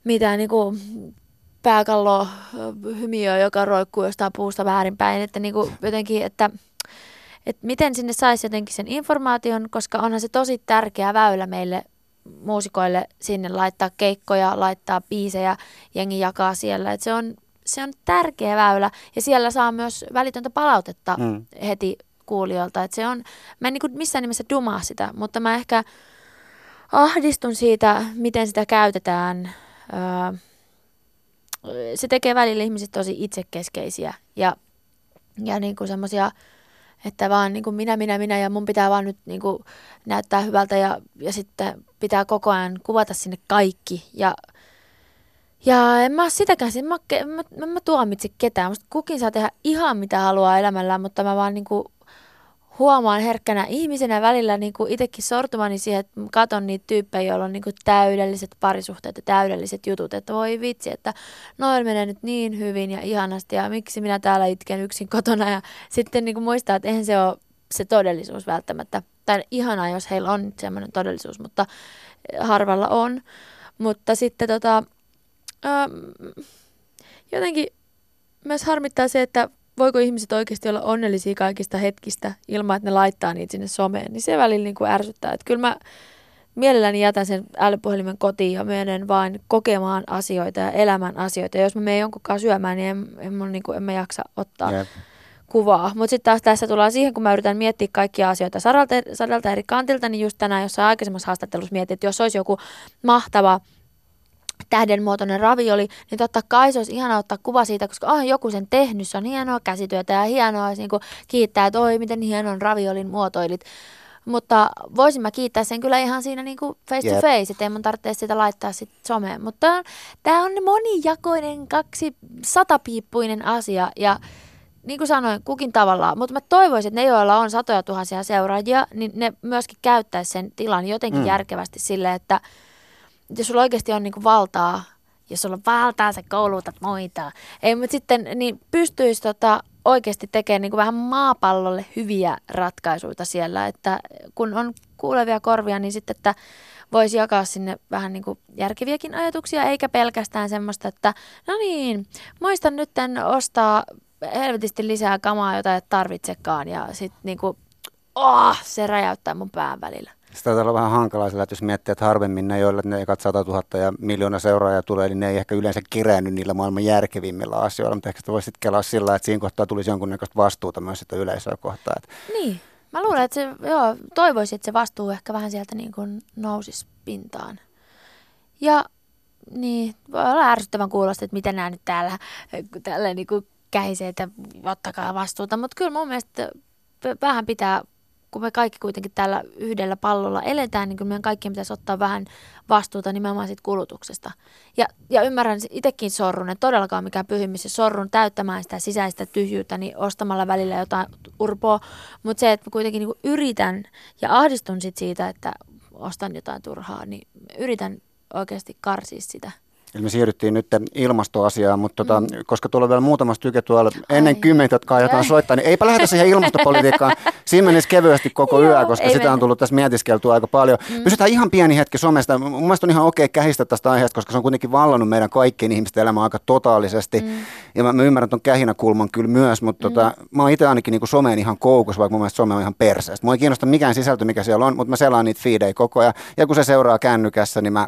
Speaker 3: mitään niinku pääkalloa hymiöä, joka roikkuu jostain puusta väärinpäin, että niinku jotenkin, että että miten sinne saisi jotenkin sen informaation, koska onhan se tosi tärkeä väylä meille muusikoille sinne laittaa keikkoja, laittaa biisejä, jengi jakaa siellä. Et se, on, se on tärkeä väylä ja siellä saa myös välitöntä palautetta mm. heti kuulijoilta. Et se on, mä en niin missään nimessä dumaa sitä, mutta mä ehkä ahdistun siitä, miten sitä käytetään. Öö, se tekee välillä ihmiset tosi itsekeskeisiä ja, ja niin kuin semmoisia että vaan niin kuin minä, minä, minä ja mun pitää vaan nyt niin kuin näyttää hyvältä ja, ja sitten pitää koko ajan kuvata sinne kaikki. Ja, ja en mä sitäkään, en mä, en mä, en mä tuomitse ketään. Musta kukin saa tehdä ihan mitä haluaa elämällään, mutta mä vaan niin kuin huomaan herkkänä ihmisenä välillä niin kuin itsekin sortumani siihen, että katon niitä tyyppejä, joilla on niin kuin täydelliset parisuhteet ja täydelliset jutut, että voi vitsi, että noin menee nyt niin hyvin ja ihanasti ja miksi minä täällä itken yksin kotona ja sitten niin kuin muistaa, että eihän se ole se todellisuus välttämättä. Tai ihanaa, jos heillä on semmoinen todellisuus, mutta harvalla on. Mutta sitten tota, ähm, jotenkin myös harmittaa se, että voiko ihmiset oikeasti olla onnellisia kaikista hetkistä ilman, että ne laittaa niitä sinne someen, niin se välillä niin kuin ärsyttää. Että kyllä mä mielelläni jätän sen älypuhelimen kotiin ja menen vain kokemaan asioita ja elämän asioita. Ja jos mä menen jonkun kanssa syömään, niin en, en, en, niin kuin, en mä jaksa ottaa yep. kuvaa. Mutta sitten taas tässä tullaan siihen, kun mä yritän miettiä kaikkia asioita sadalta, sadalta eri kantilta, niin just tänään jossain aikaisemmassa haastattelussa mietin, että jos olisi joku mahtava tähdenmuotoinen ravioli, niin totta kai se olisi ihana ottaa kuva siitä, koska on joku sen tehnyt, se on hienoa käsityötä ja hienoa olisi niin kiittää, että oi miten hienon raviolin muotoilit. Mutta voisin mä kiittää sen kyllä ihan siinä niin kuin face to face, että ei mun tarvitse sitä laittaa sit someen. Mutta tämä on monijakoinen, kaksi satapiippuinen asia ja niin kuin sanoin, kukin tavallaan. Mutta mä toivoisin, että ne, joilla on satoja tuhansia seuraajia, niin ne myöskin käyttäisi sen tilan jotenkin mm. järkevästi sille, että jos sulla oikeasti on niin kuin valtaa, jos sulla on valtaa, sä koulutat muita. Ei, mutta sitten niin pystyisi tota, oikeasti tekemään niin kuin vähän maapallolle hyviä ratkaisuja siellä, että kun on kuulevia korvia, niin sitten, että voisi jakaa sinne vähän niin kuin järkeviäkin ajatuksia, eikä pelkästään semmoista, että no niin, muistan nyt ostaa helvetisti lisää kamaa, jota et tarvitsekaan, ja sitten niin oh, se räjäyttää mun pään välillä.
Speaker 2: Sitä taitaa olla vähän hankalaa sillä, että jos miettii, että harvemmin ne, joille ne ekat 100 000 ja miljoona seuraajaa tulee, niin ne ei ehkä yleensä kerännyt niillä maailman järkevimmillä asioilla, mutta ehkä sitä voisi kelaa sillä, että siinä kohtaa tulisi jonkunnäköistä vastuuta myös sitä yleisöä kohtaan.
Speaker 3: Niin, mä luulen, että se, joo, toivoisin, että se vastuu ehkä vähän sieltä niin kuin nousisi pintaan. Ja niin, voi olla ärsyttävän kuulosta, että miten nämä nyt täällä, täällä niin kuin kähisee, että ottakaa vastuuta, mutta kyllä mun mielestä vähän pitää kun me kaikki kuitenkin tällä yhdellä pallolla eletään, niin kyllä meidän kaikkien pitäisi ottaa vähän vastuuta nimenomaan siitä kulutuksesta. Ja, ja ymmärrän itsekin sorrun, että todellakaan mikään pyhimys, sorrun täyttämään sitä sisäistä tyhjyyttä, niin ostamalla välillä jotain urpoa, mutta se, että mä kuitenkin niin yritän ja ahdistun sit siitä, että ostan jotain turhaa, niin yritän oikeasti karsia sitä.
Speaker 2: Eli me siirryttiin nyt ilmastoasiaan, mutta tota, mm. koska tuolla on vielä muutama styke tuolla ennen kymmentä, jotka aiotaan soittaa, niin eipä lähdetä siihen ilmastopolitiikkaan. Siinä menisi kevyesti koko yö, koska sitä mennä. on tullut tässä mietiskeltua aika paljon. Mm. Pysytään ihan pieni hetki somesta. Mun mielestä on ihan okei kähistä tästä aiheesta, koska se on kuitenkin vallannut meidän kaikkien ihmisten elämää aika totaalisesti. Mm. Ja mä, mä ymmärrän tuon kähinäkulman kyllä myös, mutta tota, mm. tota, mä oon itse ainakin niin someen ihan koukus, vaikka mun mielestä some on ihan perseestä. Mua ei kiinnosta mikään sisältö, mikä siellä on, mutta mä selaan niitä feedejä koko ajan. Ja kun se seuraa kännykässä, niin mä,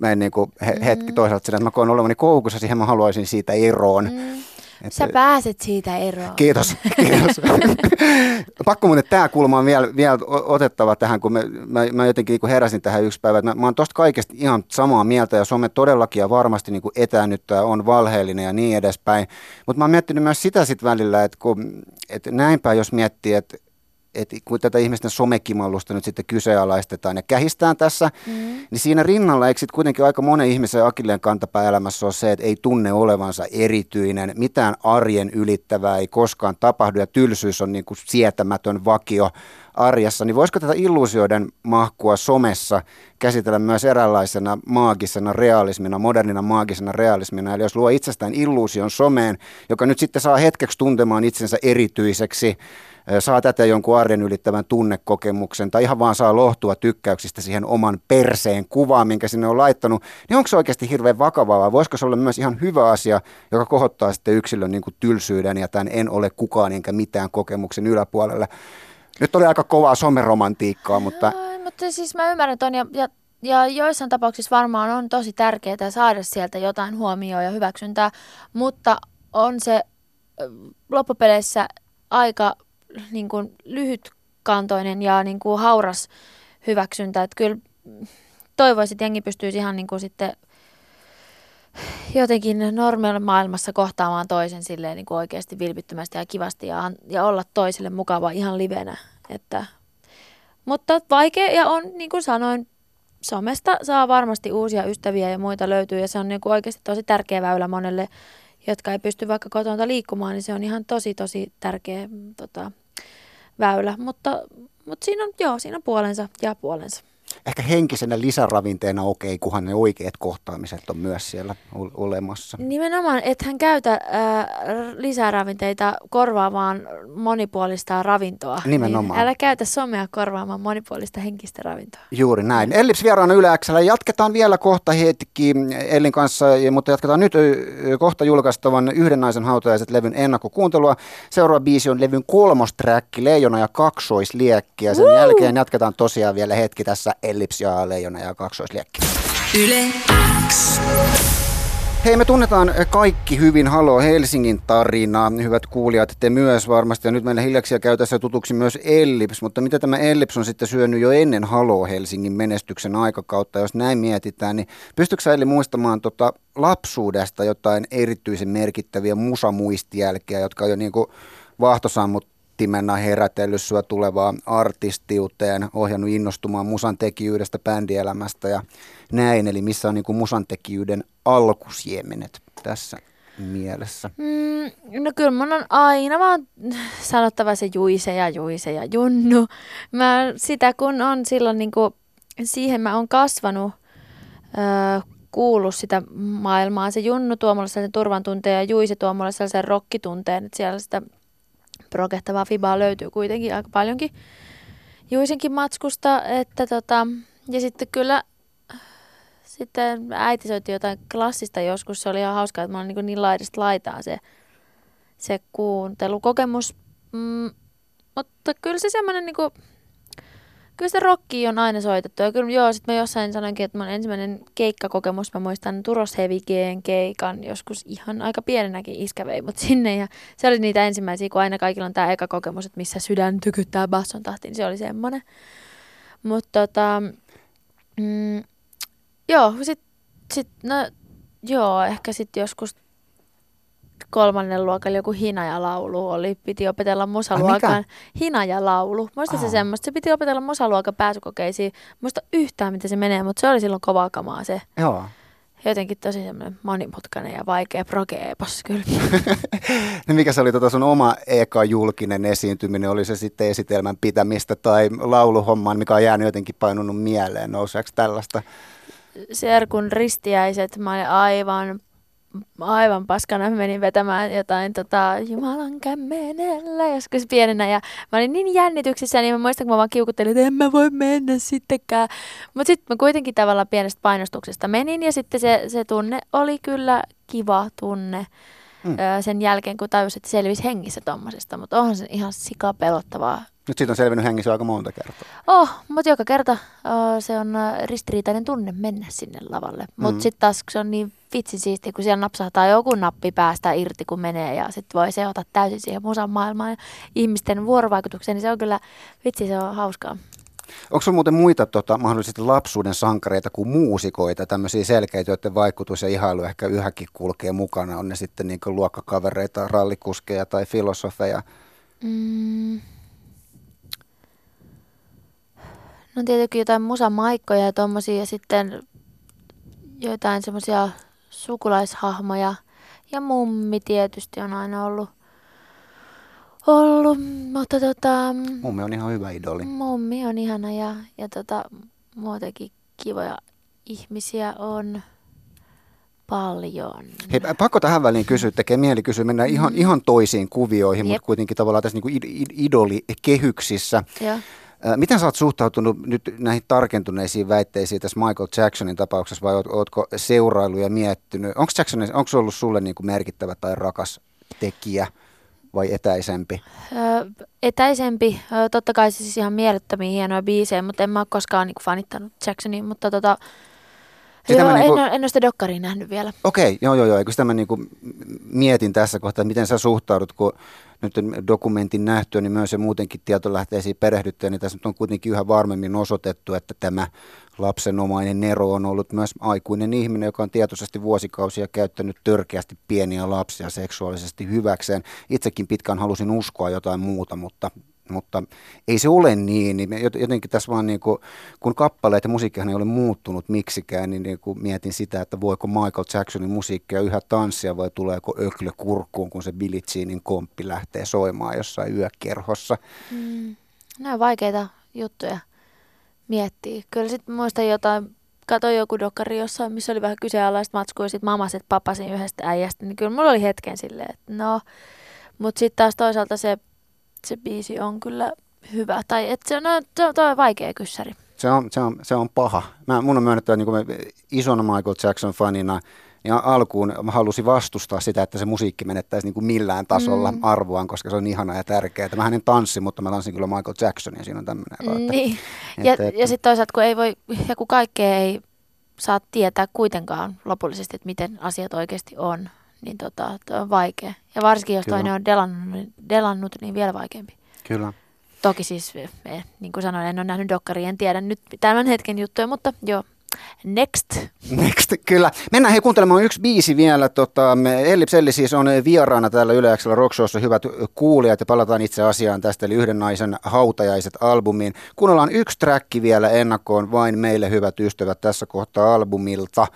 Speaker 2: mä en niin kuin hetki mm. toisaalta sitä, että mä koen olevani koukussa, siihen mä haluaisin siitä eroon. Mm.
Speaker 3: Et, Sä pääset siitä eroon.
Speaker 2: Kiitos, kiitos. Pakko mun, että tämä kulma on vielä, vielä otettava tähän, kun mä, mä, mä jotenkin niin heräsin tähän yksi päivä. Mä, mä oon tosta kaikesta ihan samaa mieltä ja some todellakin ja varmasti niin etäännyttää, on valheellinen ja niin edespäin. Mutta mä oon miettinyt myös sitä sitten välillä, että, kun, että näinpä jos miettii, että että kun tätä ihmisten somekimallusta nyt sitten kyseenalaistetaan ja kähistään tässä, mm. niin siinä rinnalla eikö sitten kuitenkin aika monen ihmisen akilleen kantapää elämässä ole se, että ei tunne olevansa erityinen, mitään arjen ylittävää ei koskaan tapahdu ja tylsyys on niin kuin sietämätön vakio arjessa, niin voisiko tätä illuusioiden mahkua somessa käsitellä myös eräänlaisena maagisena realismina, modernina maagisena realismina, eli jos luo itsestään illuusion someen, joka nyt sitten saa hetkeksi tuntemaan itsensä erityiseksi, saa tätä jonkun arjen ylittävän tunnekokemuksen tai ihan vaan saa lohtua tykkäyksistä siihen oman perseen kuvaan, minkä sinne on laittanut, niin onko se oikeasti hirveän vakavaa vai voisiko se olla myös ihan hyvä asia, joka kohottaa sitten yksilön niin kuin tylsyyden ja tämän en ole kukaan enkä mitään kokemuksen yläpuolelle. Nyt oli aika kovaa someromantiikkaa, mutta...
Speaker 3: No, mutta siis mä ymmärrän ton ja, ja, ja joissain tapauksissa varmaan on tosi tärkeää saada sieltä jotain huomioon ja hyväksyntää, mutta on se loppupeleissä aika niin kuin lyhytkantoinen ja niin kuin hauras hyväksyntä. Että kyllä toivoisin, että jengi pystyisi ihan niin kuin sitten jotenkin maailmassa kohtaamaan toisen silleen niin kuin oikeasti vilpittömästi ja kivasti ja, ja olla toiselle mukava ihan livenä. Että, mutta vaikea ja on, niin kuin sanoin, somesta saa varmasti uusia ystäviä ja muita löytyy ja se on niin kuin oikeasti tosi tärkeä väylä monelle jotka ei pysty vaikka kotona liikkumaan, niin se on ihan tosi tosi tärkeä tota, väylä. Mutta, mutta siinä on, joo, siinä on puolensa ja puolensa.
Speaker 2: Ehkä henkisenä lisäravinteena okei, okay, kunhan ne oikeat kohtaamiset on myös siellä olemassa.
Speaker 3: Nimenomaan, että hän käytä äh, lisäravinteita korvaamaan monipuolista ravintoa.
Speaker 2: Niin Nimenomaan.
Speaker 3: Niin älä käytä somea korvaamaan monipuolista henkistä ravintoa.
Speaker 2: Juuri näin. Ellips vieraana Yläksellä. Jatketaan vielä kohta hetki Ellin kanssa, mutta jatketaan nyt kohta julkaistavan Yhden naisen hautajaiset levyn ennakkokuuntelua. Seuraava biisi on levyn kolmosträkki Leijona ja kaksoisliekki. Ja sen Woo! jälkeen jatketaan tosiaan vielä hetki tässä Ellips ja Leijona ja kaksoisliekki. Yle X. Hei, me tunnetaan kaikki hyvin Halo Helsingin tarinaa. Hyvät kuulijat, te myös varmasti. Ja nyt meillä hiljaksi käy tässä tutuksi myös Ellips. Mutta mitä tämä Ellips on sitten syönyt jo ennen Halo Helsingin menestyksen aikakautta? Jos näin mietitään, niin pystytkö sä Elli muistamaan tota lapsuudesta jotain erityisen merkittäviä musamuistijälkeä, jotka on jo niin kuin vaahtosammut herättimenä herätellyt sua tulevaa artistiuteen, ohjannut innostumaan musan tekijyydestä, bändielämästä ja näin. Eli missä on niin kuin musan tekijyyden alkusiemenet tässä mielessä?
Speaker 3: Mm, no kyllä mun on aina vaan sanottava se Juise ja Juise ja Junnu. Mä sitä kun on silloin niin kuin, siihen mä oon kasvanut, öö, kuullut sitä maailmaa. Se Junnu tuo mulle sellaisen turvan tunteen ja Juise tuo mulle sellaisen rokkitunteen, että siellä sitä prokehtavaa fibaa löytyy kuitenkin aika paljonkin Juisinkin matskusta, että tota, ja sitten kyllä sitten äiti soitti jotain klassista joskus, se oli ihan hauskaa, että mä olin niin, niin laidasta laitaa se, se kuuntelukokemus, mm, mutta kyllä se semmoinen niin kuin, kyllä se rokki on aina soitettu. Ja kyllä joo, sitten mä jossain sanoinkin, että mun ensimmäinen keikkakokemus, mä muistan Turos Heavy keikan joskus ihan aika pienenäkin iskä vei mut sinne. Ja se oli niitä ensimmäisiä, kun aina kaikilla on tämä eka kokemus, että missä sydän tykyttää basson tahtiin, niin se oli semmoinen. Mutta tota, mm, joo, sit, sit, no, joo, ehkä sitten joskus kolmannen luokan joku hinajalaulu oli, piti opetella musaluokan hinajalaulu. Muista se semmoista, se piti opetella musaluokan pääsykokeisiin. Muista yhtään, miten se menee, mutta se oli silloin kovaa kamaa se.
Speaker 2: Joo.
Speaker 3: Jotenkin tosi semmoinen monimutkainen ja vaikea progeepos kyllä.
Speaker 2: no mikä se oli tota sun oma eka julkinen esiintyminen? Oli se sitten esitelmän pitämistä tai lauluhommaan, mikä on jäänyt jotenkin painunut mieleen? Nouseeko tällaista?
Speaker 3: Serkun ristiäiset, mä olin aivan aivan paskana menin vetämään jotain tota, Jumalan kämmenellä joskus pienenä ja mä olin niin jännityksessä, niin mä muistan, kun mä vaan kiukuttelin, että en mä voi mennä sittenkään. Mutta sitten mä kuitenkin tavallaan pienestä painostuksesta menin ja sitten se, se tunne oli kyllä kiva tunne mm. sen jälkeen, kun tajusin, että selvisi hengissä tommosesta, mutta onhan se ihan sika pelottavaa
Speaker 2: nyt siitä on selvinnyt hengissä aika monta kertaa.
Speaker 3: Oh, mutta joka kerta uh, se on ristiriitainen tunne mennä sinne lavalle. Mutta mm. sitten taas se on niin vitsi siisti, kun siellä napsahtaa joku nappi päästä irti, kun menee ja sitten voi seota täysin siihen musan maailmaan ja ihmisten vuorovaikutukseen, niin se on kyllä, vitsi se on hauskaa.
Speaker 2: Onko sinulla muuten muita tota, mahdollisesti lapsuuden sankareita kuin muusikoita, tämmöisiä selkeitä, joiden vaikutus ja ihailu ehkä yhäkin kulkee mukana? On ne sitten niin luokkakavereita, rallikuskeja tai filosofeja? Mm.
Speaker 3: No tietenkin jotain musamaikkoja ja tommosia ja sitten joitain semmoisia sukulaishahmoja. Ja mummi tietysti on aina ollut, ollut mutta tota...
Speaker 2: Mummi on ihan hyvä idoli.
Speaker 3: Mummi on ihana ja, ja tota, muutenkin kivoja ihmisiä on paljon.
Speaker 2: Hei, pakko tähän väliin kysyä, tekee mieli kysyä, mennään mm. ihan, ihan toisiin kuvioihin, Jep. mutta kuitenkin tavallaan tässä niin idolikehyksissä. Ja. Miten sä oot suhtautunut nyt näihin tarkentuneisiin väitteisiin tässä Michael Jacksonin tapauksessa vai ootko seurailu ja miettinyt? Onko Jackson, onko ollut sulle niin kuin merkittävä tai rakas tekijä vai etäisempi?
Speaker 3: Öö, etäisempi. Öö, totta kai siis ihan mielettömiä hienoja biisejä, mutta en mä ole koskaan niin kuin fanittanut Jacksonia, mutta tota, sitä joo, niinku... en, ole, en ole sitä dokkaria nähnyt vielä.
Speaker 2: Okei, okay, joo joo joo. Eikö sitä mä niinku mietin tässä kohtaa, miten sä suhtaudut, kun nyt dokumentin nähtyä, niin myös se muutenkin tietolähteisiin perehdyttyä, niin tässä nyt on kuitenkin yhä varmemmin osoitettu, että tämä lapsenomainen Nero on ollut myös aikuinen ihminen, joka on tietoisesti vuosikausia käyttänyt törkeästi pieniä lapsia seksuaalisesti hyväkseen. Itsekin pitkään halusin uskoa jotain muuta, mutta mutta ei se ole niin, niin jotenkin tässä vaan niin kuin, kun kappaleet ja musiikkihan ei ole muuttunut miksikään, niin, niin kuin mietin sitä, että voiko Michael Jacksonin musiikkia yhä tanssia vai tuleeko öklö kurkkuun, kun se Billie Jeanin komppi lähtee soimaan jossain yökerhossa.
Speaker 3: Mm, nämä vaikeita juttuja miettiä. Kyllä sitten muistan jotain, katsoin joku dokkari jossain, missä oli vähän kyseenalaista matskua ja sitten mamaset papasin yhdestä äijästä, niin kyllä mulla oli hetken silleen, että no, mutta sitten taas toisaalta se, se biisi on kyllä hyvä, tai että se on, no, se on, toi on vaikea kyssäri.
Speaker 2: Se on, se on, se on paha. Mä, mun on myönnettävä niin kuin isona Michael Jackson fanina, ja alkuun mä halusin vastustaa sitä, että se musiikki menettäisi niin kuin millään tasolla mm. arvoaan, koska se on ihana ja tärkeää. Mä hänen tanssi, mutta mä tanssin kyllä Michael Jacksonia, siinä on tämmöinen.
Speaker 3: Niin. ja, että, ja sitten toisaalta, kun ei voi, ja kun kaikkea ei saa tietää kuitenkaan lopullisesti, että miten asiat oikeasti on, niin tota, on vaikea. Ja varsinkin, jos kyllä. toinen on delannut, delannut, niin vielä vaikeampi.
Speaker 2: Kyllä.
Speaker 3: Toki siis, eh, niin kuin sanoin, en ole nähnyt dokkaria, en tiedä nyt tämän hetken juttuja, mutta joo, Next.
Speaker 2: Next, kyllä. Mennään hei kuuntelemaan yksi biisi vielä. Tota, Elli siis on vieraana täällä Yleäksellä Rockshowssa. Hyvät kuulijat ja palataan itse asiaan tästä, eli Yhden naisen hautajaiset albumiin. Kuunnellaan yksi träkki vielä ennakkoon, vain meille hyvät ystävät tässä kohtaa albumilta.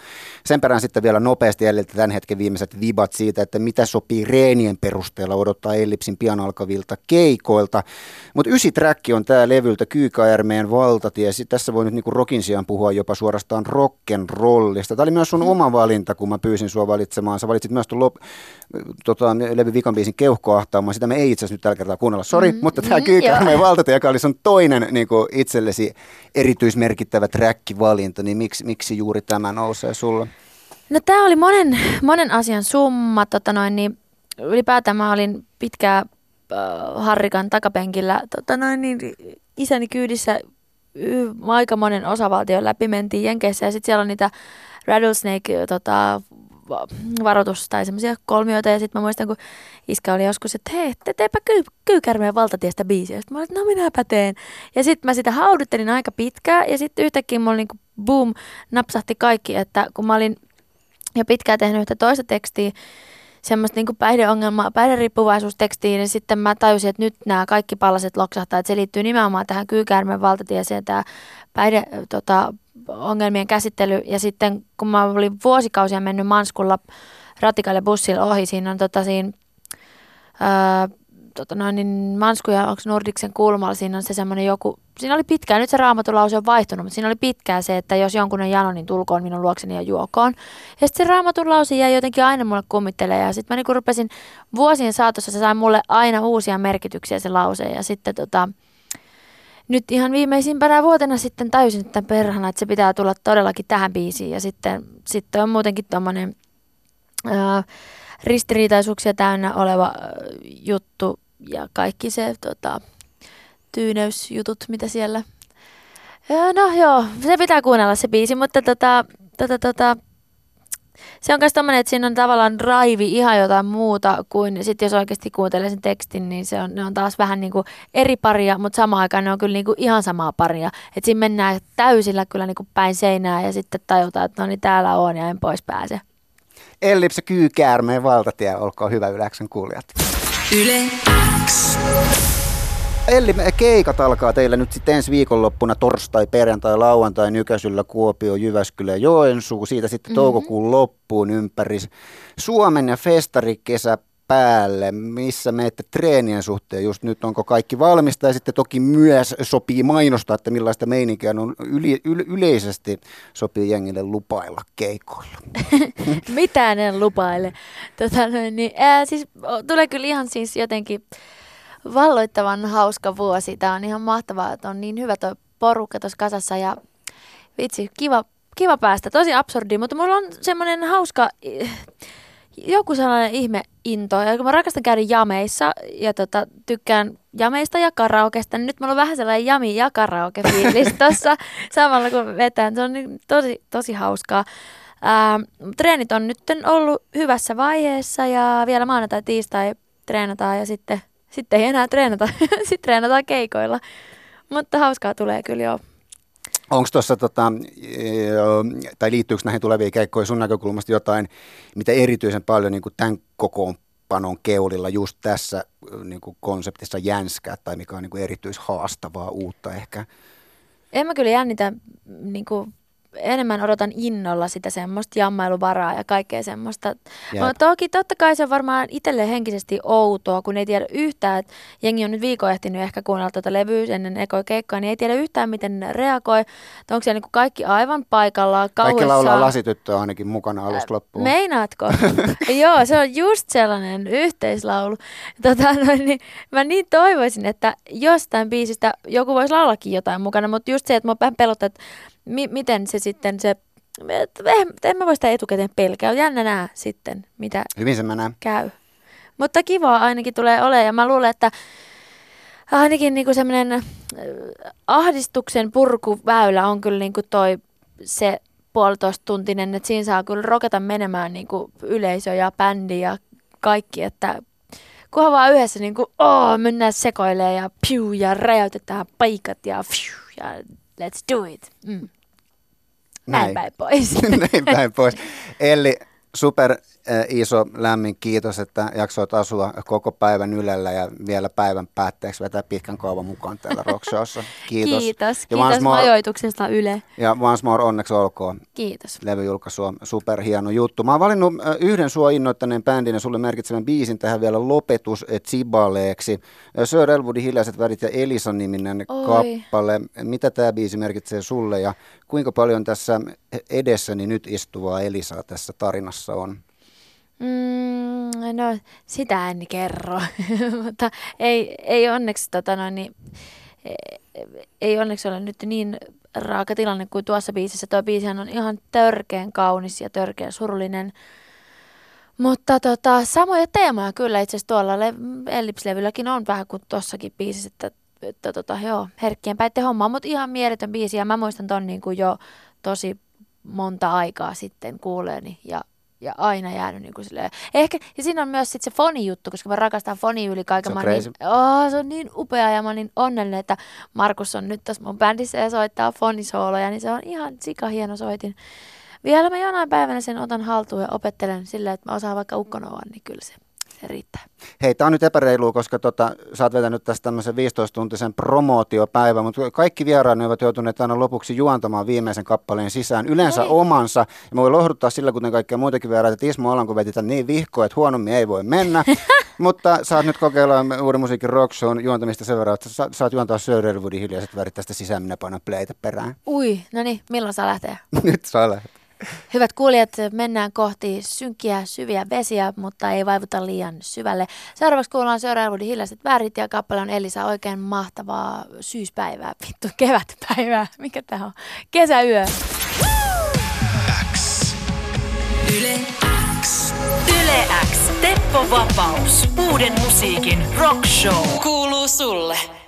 Speaker 2: Sen perään sitten vielä nopeasti Elliltä tämän hetken viimeiset vibat siitä, että mitä sopii reenien perusteella odottaa Ellipsin pian alkavilta keikoilta. Mutta ysi träkki on tämä levyltä Kyykaärmeen valtatie. Tässä voi nyt niinku rockin sijaan puhua jopa suorastaan rock'n'rollista. Tämä oli myös sun oma valinta, kun mä pyysin sua valitsemaan. Sä valitsit myös tuon lop, tota, Levi Vikan biisin keuhkoahtaamaan. Sitä me ei itse asiassa nyt tällä kertaa kuunnella, sori, mm, mutta tämä mm, Kyykärmeen valtatie, joka oli sun toinen niin kuin itsellesi erityismerkittävä track-valinta, niin miksi, miksi juuri tämä nousee sulle?
Speaker 3: No tämä oli monen, monen asian summa. Tota noin, niin ylipäätään mä olin pitkää äh, Harrikan takapenkillä tota noin, niin isäni kyydissä aika monen osavaltion läpi mentiin Jenkeissä ja sitten siellä on niitä rattlesnake tota, varoitus tai semmoisia kolmioita ja sitten mä muistan, kun iskä oli joskus, että hei, te teepä ky- kyykärmeen valtatiestä biisiä. Sitten mä olin, että no minäpä teen. Ja sitten mä sitä hauduttelin aika pitkään ja sitten yhtäkkiä mulla niinku boom, napsahti kaikki, että kun mä olin jo pitkään tehnyt yhtä toista tekstiä, semmoista niin päihdeongelmaa, päihderiippuvaisuustekstiin, niin sitten mä tajusin, että nyt nämä kaikki palaset loksahtaa, että se liittyy nimenomaan tähän kyykäärmen valtatieseen, tämä päihde, tota, ongelmien käsittely. Ja sitten kun mä olin vuosikausia mennyt Manskulla ratikalle bussilla ohi, siinä on tota, siinä, öö, tota noin, niin Mansku ja onko Nordiksen kulmalla, siinä on se semmoinen joku, siinä oli pitkään, nyt se raamatulause on vaihtunut, mutta siinä oli pitkään se, että jos jonkun on jano, niin tulkoon minun luokseni ja juokoon. Ja sitten se raamatulause jäi jotenkin aina mulle kummittelee ja sitten mä niinku rupesin vuosien saatossa, se sai mulle aina uusia merkityksiä se lause ja sitten tota, nyt ihan viimeisimpänä vuotena sitten täysin että perhana, että se pitää tulla todellakin tähän biisiin ja sitten, sitten on muutenkin tuommoinen ristiriitaisuuksia täynnä oleva juttu ja kaikki se tota, tyyneysjutut, mitä siellä... No joo, se pitää kuunnella se biisi, mutta tota, tota, tota, se on myös tommonen, että siinä on tavallaan raivi ihan jotain muuta kuin sitten jos oikeasti kuuntelee sen tekstin, niin se on, ne on taas vähän niin kuin eri paria, mutta samaan aikaan ne on kyllä niin kuin ihan samaa paria. Että siinä mennään täysillä kyllä niin kuin päin seinää ja sitten tajutaan, että no niin täällä on ja en pois pääse.
Speaker 2: Ellipse kyykäärmeen valtatie, olkoon hyvä Yläksän kuulijat. Yle X. Elli, keikat alkaa teillä nyt sitten ensi viikonloppuna torstai, perjantai, lauantai, Nykäsyllä, Kuopio, Jyväskylä Joensuu. Siitä sitten mm-hmm. toukokuun loppuun ympäri Suomen ja festarikesä päälle, missä menette treenien suhteen just nyt, onko kaikki valmista ja sitten toki myös sopii mainostaa, että millaista meininkiä on yli, yle, yleisesti sopii jengille lupailla keikoilla.
Speaker 3: Mitään en lupaile. Tota, niin, ää, siis, tulee kyllä ihan siis jotenkin valloittavan hauska vuosi. Tämä on ihan mahtavaa, että on niin hyvä tuo porukka tuossa kasassa ja vitsi, kiva, kiva päästä. Tosi absurdi, mutta mulla on semmoinen hauska joku sellainen ihme into. Ja kun mä rakastan käydä jameissa ja tota, tykkään jameista ja karaokesta, niin nyt mulla on vähän sellainen jami ja karaoke fiilis tossa samalla kun vetään. Se on niin tosi, tosi hauskaa. Ää, treenit on nyt ollut hyvässä vaiheessa ja vielä maanantai, tiistai treenataan ja sitten, sitten ei enää treenata. sitten treenataan keikoilla. Mutta hauskaa tulee kyllä joo.
Speaker 2: Onko tuossa, tota, tai liittyykö näihin tuleviin keikkoihin sun näkökulmasta jotain, mitä erityisen paljon niin kuin tämän kokoonpanon keulilla just tässä niin kuin konseptissa jänskää, tai mikä on niin kuin erityishaastavaa uutta ehkä?
Speaker 3: En mä kyllä jännitä niin kuin enemmän odotan innolla sitä semmoista jammailuvaraa ja kaikkea semmoista.
Speaker 2: Jep.
Speaker 3: No, toki totta kai se on varmaan itselle henkisesti outoa, kun ei tiedä yhtään, että jengi on nyt viikon ehtinyt ehkä kuunnella tuota levyä ennen ekoja keikkaa, niin ei tiedä yhtään, miten ne reagoi. Että onko siellä niinku kaikki aivan paikallaan,
Speaker 2: Kaikki laulaa lasityttöä ainakin mukana alusta loppuun.
Speaker 3: Meinaatko? Joo, se on just sellainen yhteislaulu. Tota, noin, niin, mä niin toivoisin, että jostain biisistä joku voisi laulakin jotain mukana, mutta just se, että mua vähän pelottaa, että mi- miten se sitten se, et, en mä voi sitä etukäteen pelkää, jännä nää sitten, mitä
Speaker 2: Hyvin se menee.
Speaker 3: käy. Mutta kivaa ainakin tulee olemaan ja mä luulen, että ainakin niinku semmoinen ahdistuksen purkuväylä on kyllä niinku toi se puolitoista tuntinen, että siinä saa kyllä roketa menemään niinku yleisö ja bändi ja kaikki, että kunhan vaan yhdessä niinku, oh, mennään sekoilee ja piu ja räjäytetään paikat ja fiu ja let's do it. Mm. Näin päin pois.
Speaker 2: Näin päin pois. Elli, super iso lämmin kiitos, että jaksoit asua koko päivän Ylellä ja vielä päivän päätteeksi vetää pitkän kaavan mukaan täällä Rock Showssa. Kiitos.
Speaker 3: Kiitos,
Speaker 2: Ja
Speaker 3: kiitos
Speaker 2: more,
Speaker 3: majoituksesta Yle.
Speaker 2: ja once more onneksi olkoon.
Speaker 3: Kiitos.
Speaker 2: Levyjulkaisu on superhieno juttu. Mä oon valinnut äh, yhden sua innoittaneen bändin ja sulle merkitsevän biisin tähän vielä lopetus Zibaleeksi. Äh, Sir Elwoodin Hiljaiset värit ja Elisa-niminen
Speaker 3: Oi.
Speaker 2: kappale. Mitä tämä biisi merkitsee sulle ja kuinka paljon tässä edessäni nyt istuvaa Elisaa tässä tarinassa on?
Speaker 3: Mm, no, sitä en kerro, mutta ei, ei onneksi, tota noin, niin, e- ei onneksi ole nyt niin raaka tilanne kuin tuossa biisissä. Tuo biisihän on ihan törkeän kaunis ja törkeän surullinen. Mutta tota, samoja teemoja kyllä itse asiassa tuolla le- Ellipsilevylläkin on vähän kuin tuossakin biisissä, että, että tota, joo, herkkien päitten hommaa, mutta ihan mieletön biisi ja mä muistan ton niin kuin jo tosi monta aikaa sitten kuuleeni ja, ja aina jäänyt niin kuin silleen. Ehkä, ja siinä on myös sit se foni-juttu, koska mä rakastan foni yli kaiken.
Speaker 2: Se on
Speaker 3: niin, oh, se on niin upea ja mä oon niin onnellinen, että Markus on nyt tässä mun bändissä ja soittaa fonisooloja, niin se on ihan sika hieno soitin. Vielä mä jonain päivänä sen otan haltuun ja opettelen silleen, että mä osaan vaikka ukkonovan, niin kyllä se, se riittää.
Speaker 2: Hei, tämä on nyt epäreilua, koska tota, sä oot vetänyt tästä tämmöisen 15-tuntisen promootiopäivän, mutta kaikki vieraani ovat joutuneet aina lopuksi juontamaan viimeisen kappaleen sisään, yleensä
Speaker 3: Oi.
Speaker 2: omansa. Ja mä voin lohduttaa sillä, kuten kaikkia muitakin vieraita, että Ismo Alanko veti tän niin vihkoa, että huonommin ei voi mennä. mutta saat nyt kokeilla uuden musiikin rock shown juontamista sen verran, että sa- saat juontaa Sir Elwoodin hiljaiset värit tästä sisään, minä painan playtä perään.
Speaker 3: Ui, no niin, milloin saa lähteä?
Speaker 2: nyt saa lähteä.
Speaker 3: Hyvät kuulijat, mennään kohti synkkiä, syviä vesiä, mutta ei vaivuta liian syvälle. Seuraavaksi kuullaan seuraavuuden hiljaiset värit ja kappale on Elisa oikein mahtavaa syyspäivää, vittu kevätpäivää, mikä tää on, kesäyö.
Speaker 1: Yle X. Yle X. Teppo Vapaus. Uuden musiikin rock show. Kuuluu sulle.